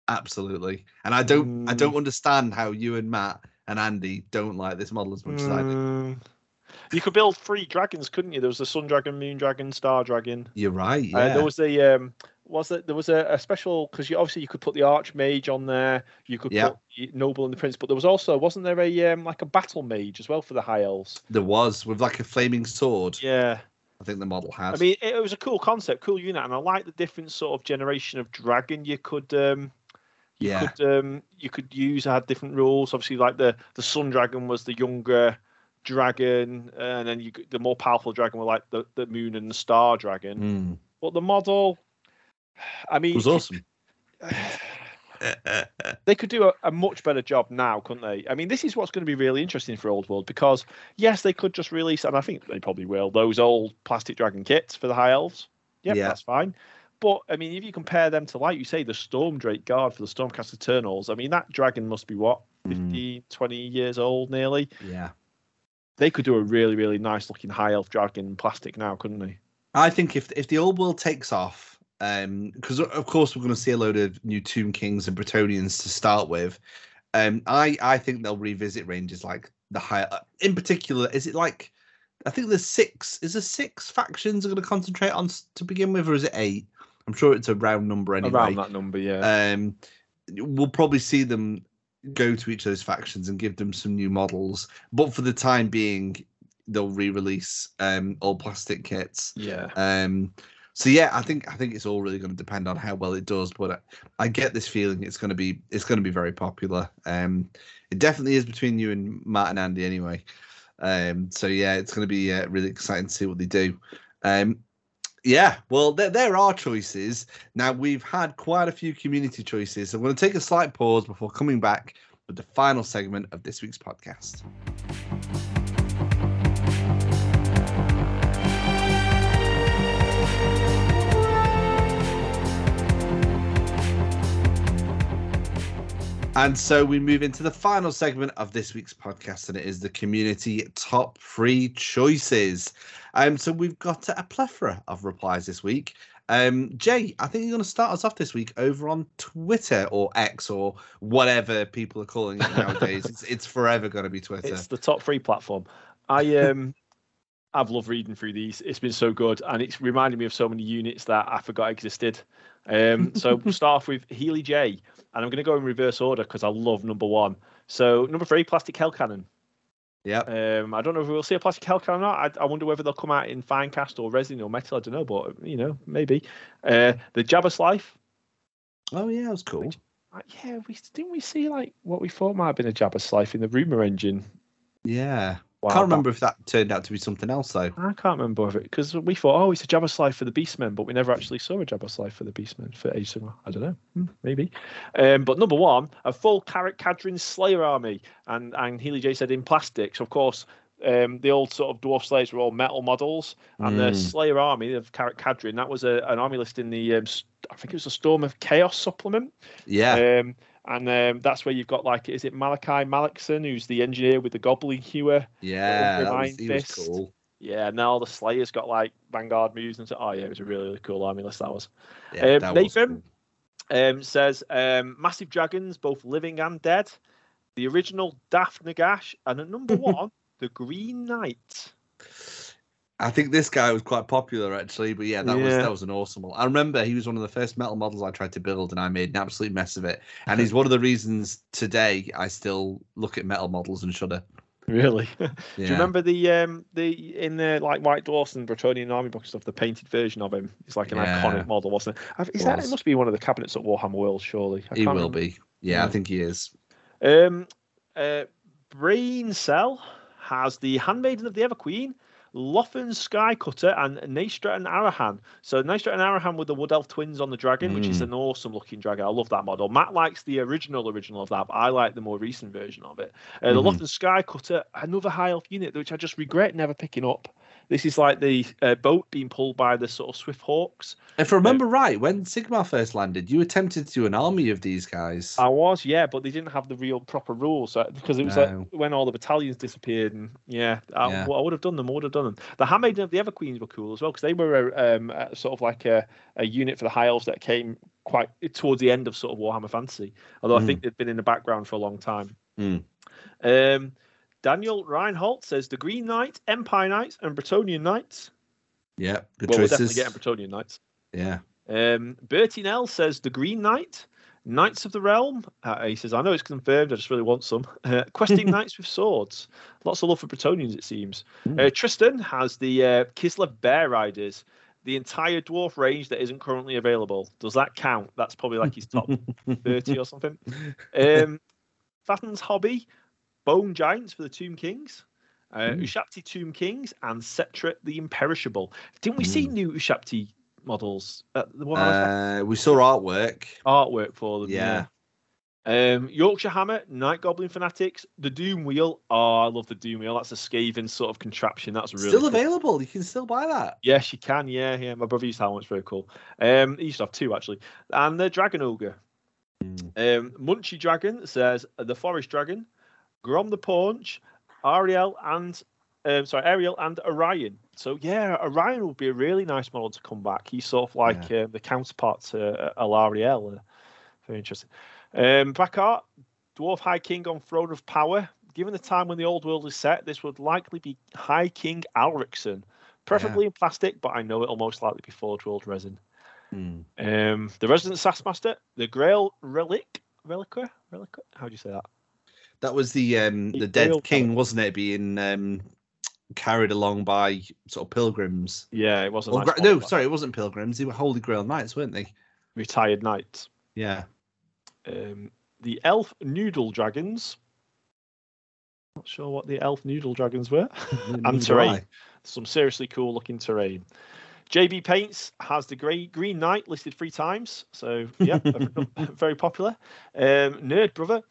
A: Absolutely. And I don't I
B: Mm.
A: don't understand how you and Matt and Andy don't like this model as much as I do.
B: Mm, You could build three dragons, couldn't you? There was the Sun Dragon, Moon Dragon, Star Dragon.
A: You're right. Yeah.
B: Uh, there was the um, was that there was a, a special because you obviously you could put the Archmage on there. You could
A: Yeah.
B: put the Noble and the Prince, but there was also wasn't there a um, like a Battle Mage as well for the High Elves?
A: there was with like a flaming sword.
B: Yeah.
A: I think the model has.
B: I mean, it, it was a cool concept, cool unit, and I like the different sort of generation of dragon you could um, you
A: Yeah.
B: could um, you could use. Had different rules. Obviously, like the the Sun Dragon was the younger dragon, and then you the more powerful dragon were like the, the Moon and the Star Dragon.
A: Mm.
B: But the model, I mean,
A: it was awesome. (sighs)
B: they could do a, a much better job now, couldn't they? I mean, this is what's going to be really interesting for Old World because yes, they could just release, and I think they probably will, those old plastic dragon kits for the high elves. Yep,
A: Yeah.
B: that's fine. But I mean, if you compare them to, like you say, the Storm Drake Guard for the Stormcast Eternals, I mean, that dragon must be what,
A: Mm.
B: 15, 20 years old nearly.
A: yeah.
B: They could do a really, really nice looking high elf dragon plastic now, couldn't they?
A: I think if if the old world takes off, because of course we're going to see a load of new Tomb Kings and Bretonnians to start with. Um, I I think they'll revisit ranges like the higher. In particular, is it like I think there's six. Is there six factions are going to concentrate on to begin with, or is it eight? I'm sure it's a round number anyway.
B: Around that number, yeah.
A: um, we'll probably see them go to each of those factions and give them some new models. But for the time being, they'll re-release um, old plastic kits.
B: yeah.
A: Um, so yeah, I think I think it's all really going to depend on how well it does. But I, I get this feeling it's going to be it's going to be very popular. Um, it definitely is between you and Matt and Andy anyway. Um, so yeah, it's going to be uh, really exciting to see what they do. Um, yeah, well, there, there are choices. Now, we've had quite a few community choices. So I'm going to take a slight pause before coming back with the final segment of this week's podcast. And so we move into the final segment of this week's podcast, and it is the community top three choices. Um, so we've got a plethora of replies this week. Um, Jay, I think you're going to start us off this week over on Twitter or X or whatever people are calling it nowadays. it's, it's forever going to be Twitter.
B: It's the top three platform. I um (laughs) I've loved reading through these. It's been so good, and it's reminded me of so many units that I forgot existed. Um, so we'll start off with Healy J, and I'm going to go in reverse order because I love number one. So number three, Plastic Hell Cannon.
A: Yeah.
B: Um, I don't know if we'll see a Plastic Hell Cannon or not. I, I wonder whether they'll come out in fine cast or resin or metal. I don't know, but you know, maybe. Uh, the Jabberslythe.
A: Oh, yeah, that was cool.
B: Uh, yeah, we didn't we see like what we thought might have been a Jabberslythe in the rumor engine.
A: Yeah.
B: Wow,
A: Can't remember if that turned out to be something else, though.
B: I can't remember of it because we thought, oh, it's a Jabberslythe for the Beastmen, but we never actually saw a Jabberslythe for the Beastmen for Age Sigmar. I don't know, Hmm, maybe. Um, but number one, a full Karak Kadrin Slayer army, and and Healy J said in plastics. So of course, um, the old sort of dwarf slayers were all metal models, and the
A: Mm.
B: Slayer army of Karak Kadrin that was a, an army list in the um, I think it was a Storm of Chaos supplement.
A: Yeah.
B: Um, and um, that's where you've got like, is it Malakai Makaisson, who's the engineer with the Goblin Hewer?
A: yeah. That was, he was cool.
B: Yeah, and now the Slayers got like Vanguard moves and so. Oh yeah, it was a really, really cool army list that was.
A: Yeah,
B: Um,
A: that was
B: Nathan?
A: cool.
B: Um, says um, massive dragons, both living and dead. The original Daft Nagash, and at number (laughs) one, the Green Knight.
A: I think this guy was quite popular actually, but yeah, that was that was an awesome one. I remember he was one of the first metal models I tried to build, and I made an absolute mess of it. And he's (laughs) one of the reasons today I still look at metal models and shudder.
B: Really?
A: Yeah. (laughs)
B: Do you remember the um the in the like White Dwarfs and Bretonnian army book stuff, the painted version of him? It's like an
A: Yeah.
B: iconic model, wasn't it? Is that it must be one of the cabinets at Warhammer World, surely. I
A: He will
B: remember.
A: be. Yeah, I think he is.
B: Um, uh, Brain Cell has the Handmaiden of the Ever Queen, Lothern Skycutter, and Naestra and Arahan. So Naestra and Arahan with the Wood Elf twins on the dragon, which is
A: Mm.
B: an awesome looking dragon. I love that model. Matt likes the original original of that, but I like the more recent version of it. Uh, the
A: Mhm.
B: Lothern Skycutter, another high elf unit, which I just regret never picking up. This is like the uh, boat being pulled by the sort of Swift Hawks.
A: If I remember right, when Sigmar first landed, you attempted to do an army of these guys.
B: I was, yeah, but they didn't have the real proper rules uh, because it was like when all the battalions disappeared, and yeah, I,
A: Yeah.
B: I would have done them. I would have done them. The Handmaiden of the Ever Queens were cool as well because they were a, um, a, sort of like a, a unit for the High Elves that came quite towards the end of sort of Warhammer Fantasy. Although I
A: Mm.
B: think they'd been in the background for a long time.
A: Mm.
B: Um, Daniel Reinhold says the Green Knight, Empire Knights, and Bretonnian Knights.
A: Yeah, good
B: well, we're definitely getting Bretonnian Knights.
A: yeah.
B: Um, Bertie Nell says the Green Knight, Knights of the Realm. Uh, he says, I know it's confirmed, I just really want some. (laughs) Uh, questing (laughs) Knights with Swords. Lots of love for Bretonnians, it seems.
A: Hmm.
B: Uh, Tristan has the uh, Kislev Bear Riders, the entire dwarf range that isn't currently available. Does that count? That's probably like his top (laughs) 30 or something. Um, Fatten's Hobby, Bone Giants for the Tomb Kings. Uh,
A: Hmm.
B: Ushabti Tomb Kings and Settra the Imperishable. Didn't we see
A: Hmm.
B: new Ushabti models at the one I was at?
A: Uh, we saw artwork.
B: artwork for them?
A: Yeah.
B: Um, Yorkshire Hammer, Night Goblin Fanatics, the Doom Wheel. Oh, I love the Doom Wheel. That's a scathing sort of contraption. That's really
A: Still
B: cool.
A: available. You can still buy that.
B: Yes, you can. Yeah, yeah. My brother used to have one. It's very cool. Um, he used to have two actually. And the Dragon Ogre. Um, Munchy Dragon says the Forest Dragon, Grom the Paunch, Ariel and um, sorry Ariel and Orion. So yeah, Orion would be a really nice model to come back. He's sort of like um, the counterpart to uh, Alariel. Uh, very interesting. Um, Black Art, Dwarf High King on Throne of Power. Given the time when the old world is set, this would likely be High King Alricsson, preferably in plastic, but I know it'll most likely be Forge World resin.
A: Mm.
B: Um, the Resident Sassmaster, the Grail Relic, Reliquia, Reliquia. How do you say that?
A: That was the um,
B: The
A: dead king, wasn't it? Being um, carried along by sort of pilgrims.
B: Yeah, it wasn't.
A: Or no, sorry, it wasn't pilgrims. They were Holy Grail knights, weren't they?
B: Retired knights.
A: Yeah.
B: Um, the Elf Noodle Dragons. Not sure what the Elf Noodle Dragons were. (laughs)
A: Do (laughs)
B: terrain.
A: I.
B: Some seriously cool looking terrain. JB Paints has the grey Green Knight listed three times, so yeah, (laughs) very popular. Um, Nerd Brother,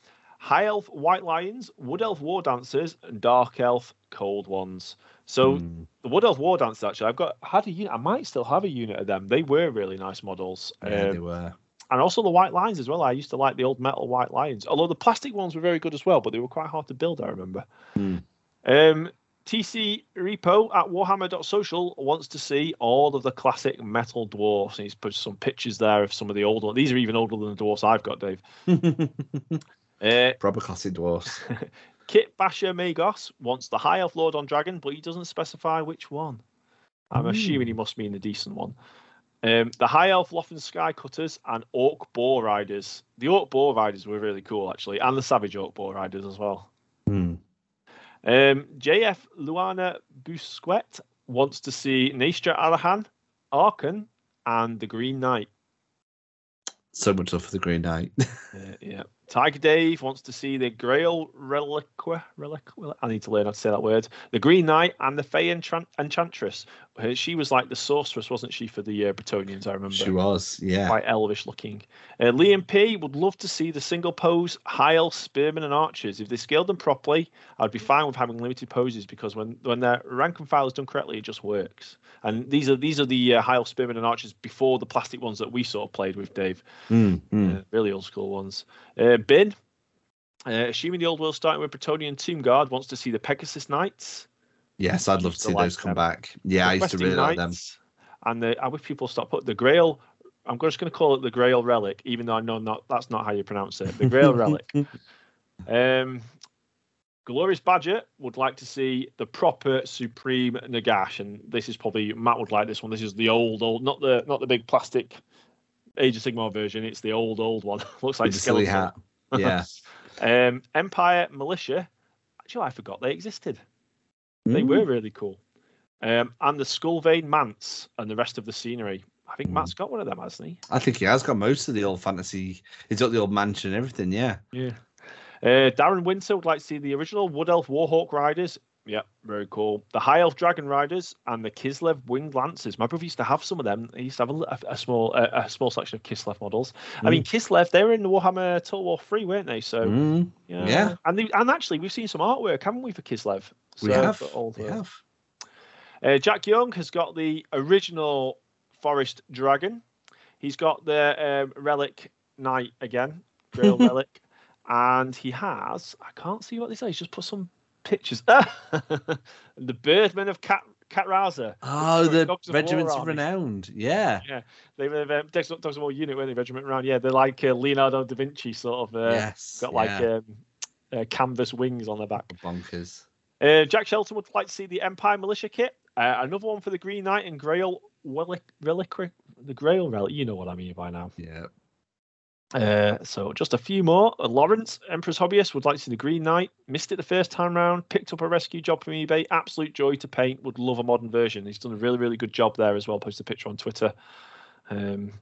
B: High Elf White Lions, Wood Elf War Dancers, and Dark Elf Cold Ones. So
A: Mm.
B: the Wood Elf War Dancers actually, I've got had a unit. I might still have a unit of them. They were really nice models.
A: Yeah,
B: Um,
A: they were.
B: and also the white lions as well. I used to like the old metal white lions, although the plastic ones were very good as well, but they were quite hard to build. I remember.
A: Hmm.
B: Um, TC Repo at Warhammer.social wants to see all of the classic metal dwarfs. And he's put some pictures there of some of the old ones. These are even older than the dwarfs I've got, Dave. (laughs) Uh,
A: Proper classic dwarfs. (laughs)
B: Kit Basher Magos wants the High Elf Lord on Dragon, but he doesn't specify which one. I'm assuming he must mean the decent one. Um, the High Elf Lothern Sky Cutters and Orc Boar Riders. The Orc Boar Riders were really cool, actually, and the Savage Orc Boar Riders as well.
A: Hmm.
B: Um, JF Luana Busquet wants to see Naestra Alahan, Arkan, and the Green Knight.
A: So much love for the Green Knight. (laughs)
B: Uh, yeah. Tiger Dave wants to see the Grail Reliquia. Reliquia. I need to learn how to say that word. The Green Knight and the Fey Enchant- Enchantress. Uh, She was like the sorceress, wasn't she, for the uh, Bretonnians? I remember.
A: she was, yeah.
B: Quite elvish looking. Uh, Liam P would love to see the single pose high elf spearmen and archers. If they scaled them properly, I'd be fine with having limited poses because when when their rank and file is done correctly, it just works. And these are these are the uh, high elf spearmen and archers before the plastic ones that we sort of played with, Dave.
A: Mm, mm.
B: Uh, really old school ones. Uh, Bin, uh, assuming the old world starting with Bretonnian Tomb Guard, wants to see the Pegasus Knights.
A: Yes, I'd love to see
B: like
A: those come
B: them.
A: back. Yeah, I
B: the
A: used to really like them.
B: And the, I wish people stop put the Grail. I'm just going to call it the Grail Relic, even though I know not that's not how you pronounce it. The Grail Relic. (laughs) Um, Glorious Badger would like to see the proper Supreme Nagash, and this is probably Matt would like this one. This is the old, old, not the not the big plastic Age of Sigmar version. It's the old, old one. (laughs) Looks like
A: the silly hat. Yeah. (laughs)
B: Um, Empire Militia. Actually, I forgot they existed. They
A: Mm.
B: were really cool. Um, and the Skullvane Manse and the rest of the scenery. I think
A: Mm.
B: Matt's got one of them, hasn't he?
A: I think he has got most of the old fantasy. He's got the old mansion and everything. Yeah.
B: Yeah. Uh, Darren Winter would like to see the original Wood Elf Warhawk Riders. Yeah, very cool. The High Elf Dragon Riders and the Kislev Winged Lancers. My brother used to have some of them. He used to have a, a, a small a, a small section of Kislev models. I mean, Kislev, they were in the Warhammer Total War 3, weren't they? So,
A: Mm,
B: yeah.
A: yeah.
B: And, they, and actually, we've seen some artwork, haven't we, for Kislev?
A: We
B: So,
A: have. We have.
B: Uh, Jack Young has got the original Forest Dragon. He's got the um, Relic Knight again, Grail (laughs) Relic, and he has. I can't see what they say. He's just put some pictures. (laughs) the Birdmen of Cat Catrazza.
A: Oh, the
B: Dogs of War
A: regiments of renowned. Yeah. Yeah.
B: They were um, Dogs of War unit, weren't they? Regiment round. Yeah, they're like uh, Leonardo da Vinci sort of. Uh,
A: yes.
B: got like
A: yeah.
B: um, uh, canvas wings on the back.
A: Bonkers.
B: Uh, Jack Shelton would like to see the Empire Militia kit. Uh, another one for the Green Knight and Grail Relic, Reliquary. The Grail Relic. You know what I mean by now.
A: Yeah.
B: Uh, so just a few more. Uh, Lawrence, Emperor's Hobbyist, would like to see the Green Knight. Missed it the first time round. Picked up a rescue job from eBay. Absolute joy to paint. Would love a modern version. He's done a really, really good job there as well. Posted a picture on Twitter. Um,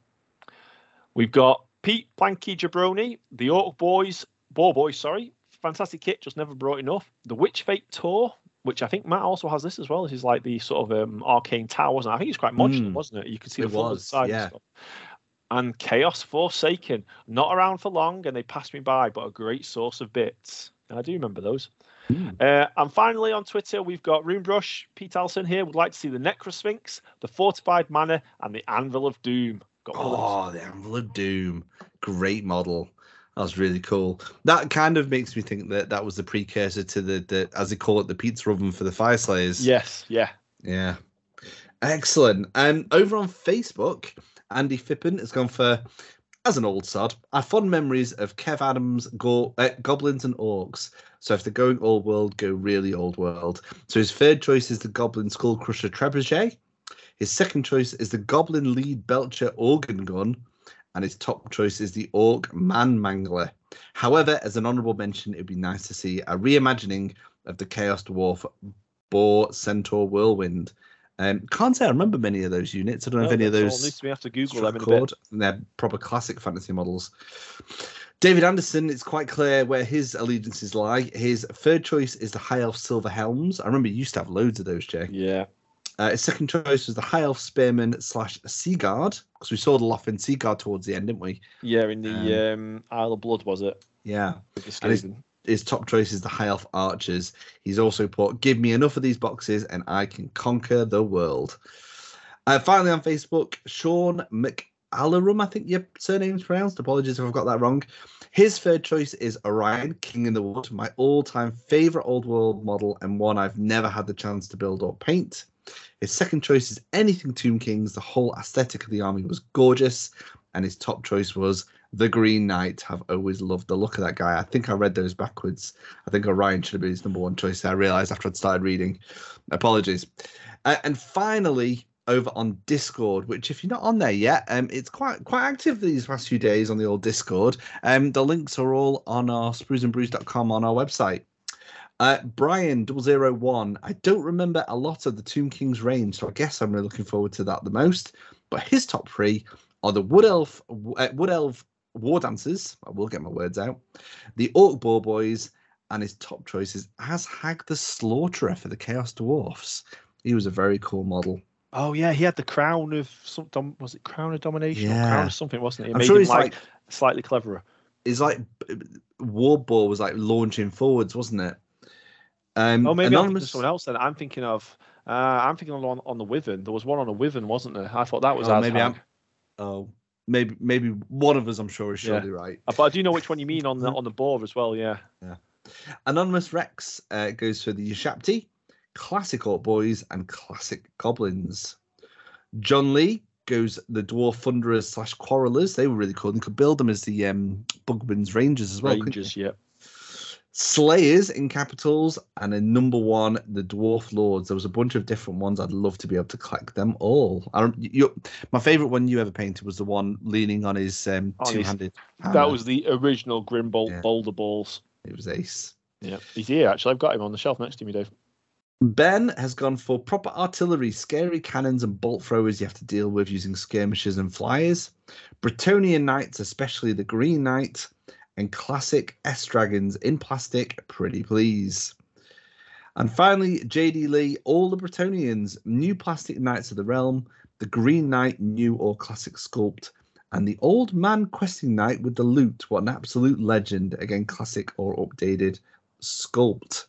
B: we've got Pete Planky Jabroni, the Orc Boys, Boar Boys, sorry. Fantastic kit, just never brought enough. The Witch Fate Tor, which I think Matt also has this as well. This is like the sort of um, arcane tower, wasn't it? I think it's quite modular,
A: Mm.
B: wasn't it? You can see the front
A: was,
B: side
A: yeah.
B: and stuff. And Chaos Forsaken, not around for long, and they passed me by, but a great source of bits. I do remember those.
A: Hmm.
B: Uh, and finally on Twitter, we've got Runebrush. Pete Allison here would like to see the Necrosphinx, the Fortified Manor, and the Anvil of Doom. Got one of those.
A: Oh, the Anvil of Doom. Great model. That was really cool. That kind of makes me think that that was the precursor to the, the as they call it, the pizza oven for the Fire Slayers.
B: Yes, yeah.
A: Yeah. Excellent. Um, over on Facebook, Andy Fippen has gone for, as an old sod, I have fond memories of Kev Adams, go- uh, Goblins and Orcs. So if they're going old world, go really old world. So his third choice is the Goblin Skull Crusher Trebuchet. His second choice is the Goblin Lead Belcher Organ Gun. And his top choice is the Orc Man Mangler. However, as an honourable mention, it would be nice to see a reimagining of the Chaos Dwarf Boar Centaur Whirlwind. Um, can't say I remember many of those units. I don't know if any of those
B: to be have to Google them in a bit.
A: chord. They're proper classic fantasy models. David Anderson, it's quite clear where his allegiances lie. His third choice is the High Elf Silver Helms. I remember you used to have loads of those, Jay.
B: Yeah.
A: Uh, his second choice was the High Elf Spearman slash Sea Guard, because we saw the Lothern Sea Guard towards the end, didn't we?
B: Yeah, in the um, Isle of Blood, was it?
A: Yeah. And
B: Skaven.
A: His top choice is the High Elf Archers. He's also put, Give me enough of these boxes and I can conquer the world. Uh, finally, on Facebook, Sean McAllerum, I think your surname is pronounced. Apologies if I've got that wrong. His third choice is Orion, King in the Wood, my all time favorite old world model and one I've never had the chance to build or paint. His second choice is anything Tomb Kings. The whole aesthetic of the army was gorgeous. And his top choice was the Green Knight. Have always loved the look of that guy. I think I read those backwards. I think Orion should have been his number one choice. I realized after I'd started reading. Apologies. Uh, and finally, over on Discord, which if you're not on there yet, um, it's quite quite active these past few days on the old Discord. Um, the links are all on our spruesandbrews.com on our website. Uh, Brian 001, I don't remember a lot of the Tomb King's reign, so I guess I'm really looking forward to that the most. But his top three are the Wood Elf, uh, Wood Elf War Dancers. I will get my words out. The Orc Boar Boys, and his top choice is Azhag the Slaughterer for the Chaos Dwarfs. He was a very cool model.
B: Oh yeah, he had the crown of some. Dom, was it crown of domination? Or crown of something, wasn't it? It
A: I'm
B: made
A: sure
B: him
A: he's
B: like,
A: like,
B: slightly cleverer.
A: it's like War Boar was like launching forwards, wasn't it? Um,
B: Oh, maybe I'm thinking someone else. Then I'm thinking of. Uh, I'm thinking on, on the Wyvern. There was one on a Wyvern, wasn't there? I thought that was.
A: Oh, maybe I'm- Oh, maybe maybe one of us, I'm sure, is
B: Yeah.
A: surely right.
B: Uh, But I do know which one you mean on the (laughs) on the boar as well. Yeah.
A: Anonymous Rex uh, goes for the Ushabti, classic Orc Boys, and classic Goblins. John Lee goes the Dwarf Thunderers slash Quarrelers. They were really cool. You could build them as the um, Bugman's Rangers as well.
B: Rangers. Yeah.
A: Slayers in capitals, and in number one, the Dwarf Lords. There was a bunch of different ones. I'd love to be able to collect them all. I, you, my favorite one you ever painted was the one leaning on his um,
B: his-
A: two-handed.
B: That was the original Grimbolt
A: Yeah.
B: Boulder Balls.
A: it was ace.
B: Yeah. He's here actually. I've got him on the shelf next to me, Dave.
A: Ben has gone for proper artillery, scary cannons, and bolt throwers you have to deal with using skirmishers and flyers. Bretonnian knights, especially the Green Knight, and classic S dragons in plastic. Pretty please. And finally, JD Lee, all the Bretonnians, new plastic knights of the realm, the Green Knight, new or classic sculpt, and the old man questing knight with the loot. What an absolute legend! Again, classic or updated sculpt.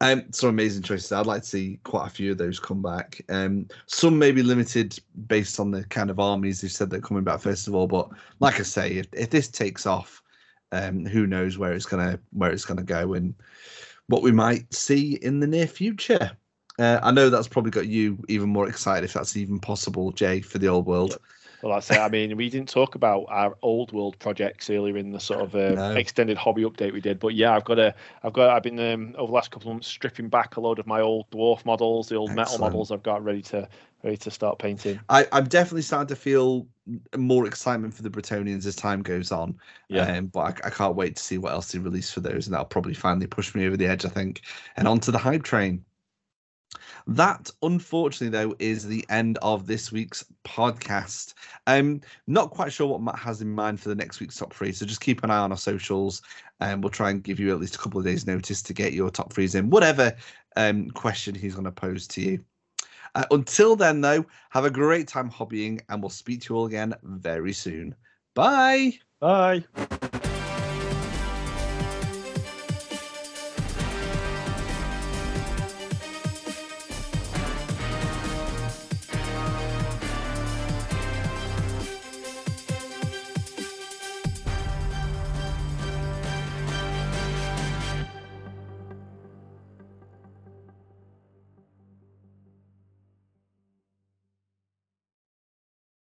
A: Um, some amazing choices. I'd like to see quite a few of those come back. Um, some may be limited based on the kind of armies they've said they're coming back first of all. But like I say, if, if this takes off, um, who knows where it's gonna where it's gonna go and what we might see in the near future. Uh, I know that's probably got you even more excited if that's even possible, Jay, for the old world.
B: Well, that's it. I mean, we didn't talk about our old world projects earlier in the sort of uh, no. extended hobby update we did, but yeah, I've got a, I've got, I've been um, over the last couple of months stripping back a load of my old dwarf models, the old Excellent. metal models I've got ready to, ready to start painting.
A: I, I'm definitely starting to feel more excitement for the Bretonnians as time goes on. Yeah. Um, but I, I, can't wait to see what else they release for those, and that'll probably finally push me over the edge, I think, and onto the hype train. That, unfortunately, though, is the end of this week's podcast. I'm not quite sure what Matt has in mind for the next week's top three, so just keep an eye on our socials, and we'll try and give you at least a couple of days' notice to get your top threes in, whatever um, question he's going to pose to you. Uh, until then, though, have a great time hobbying, and we'll speak to you all again very soon. Bye.
B: Bye.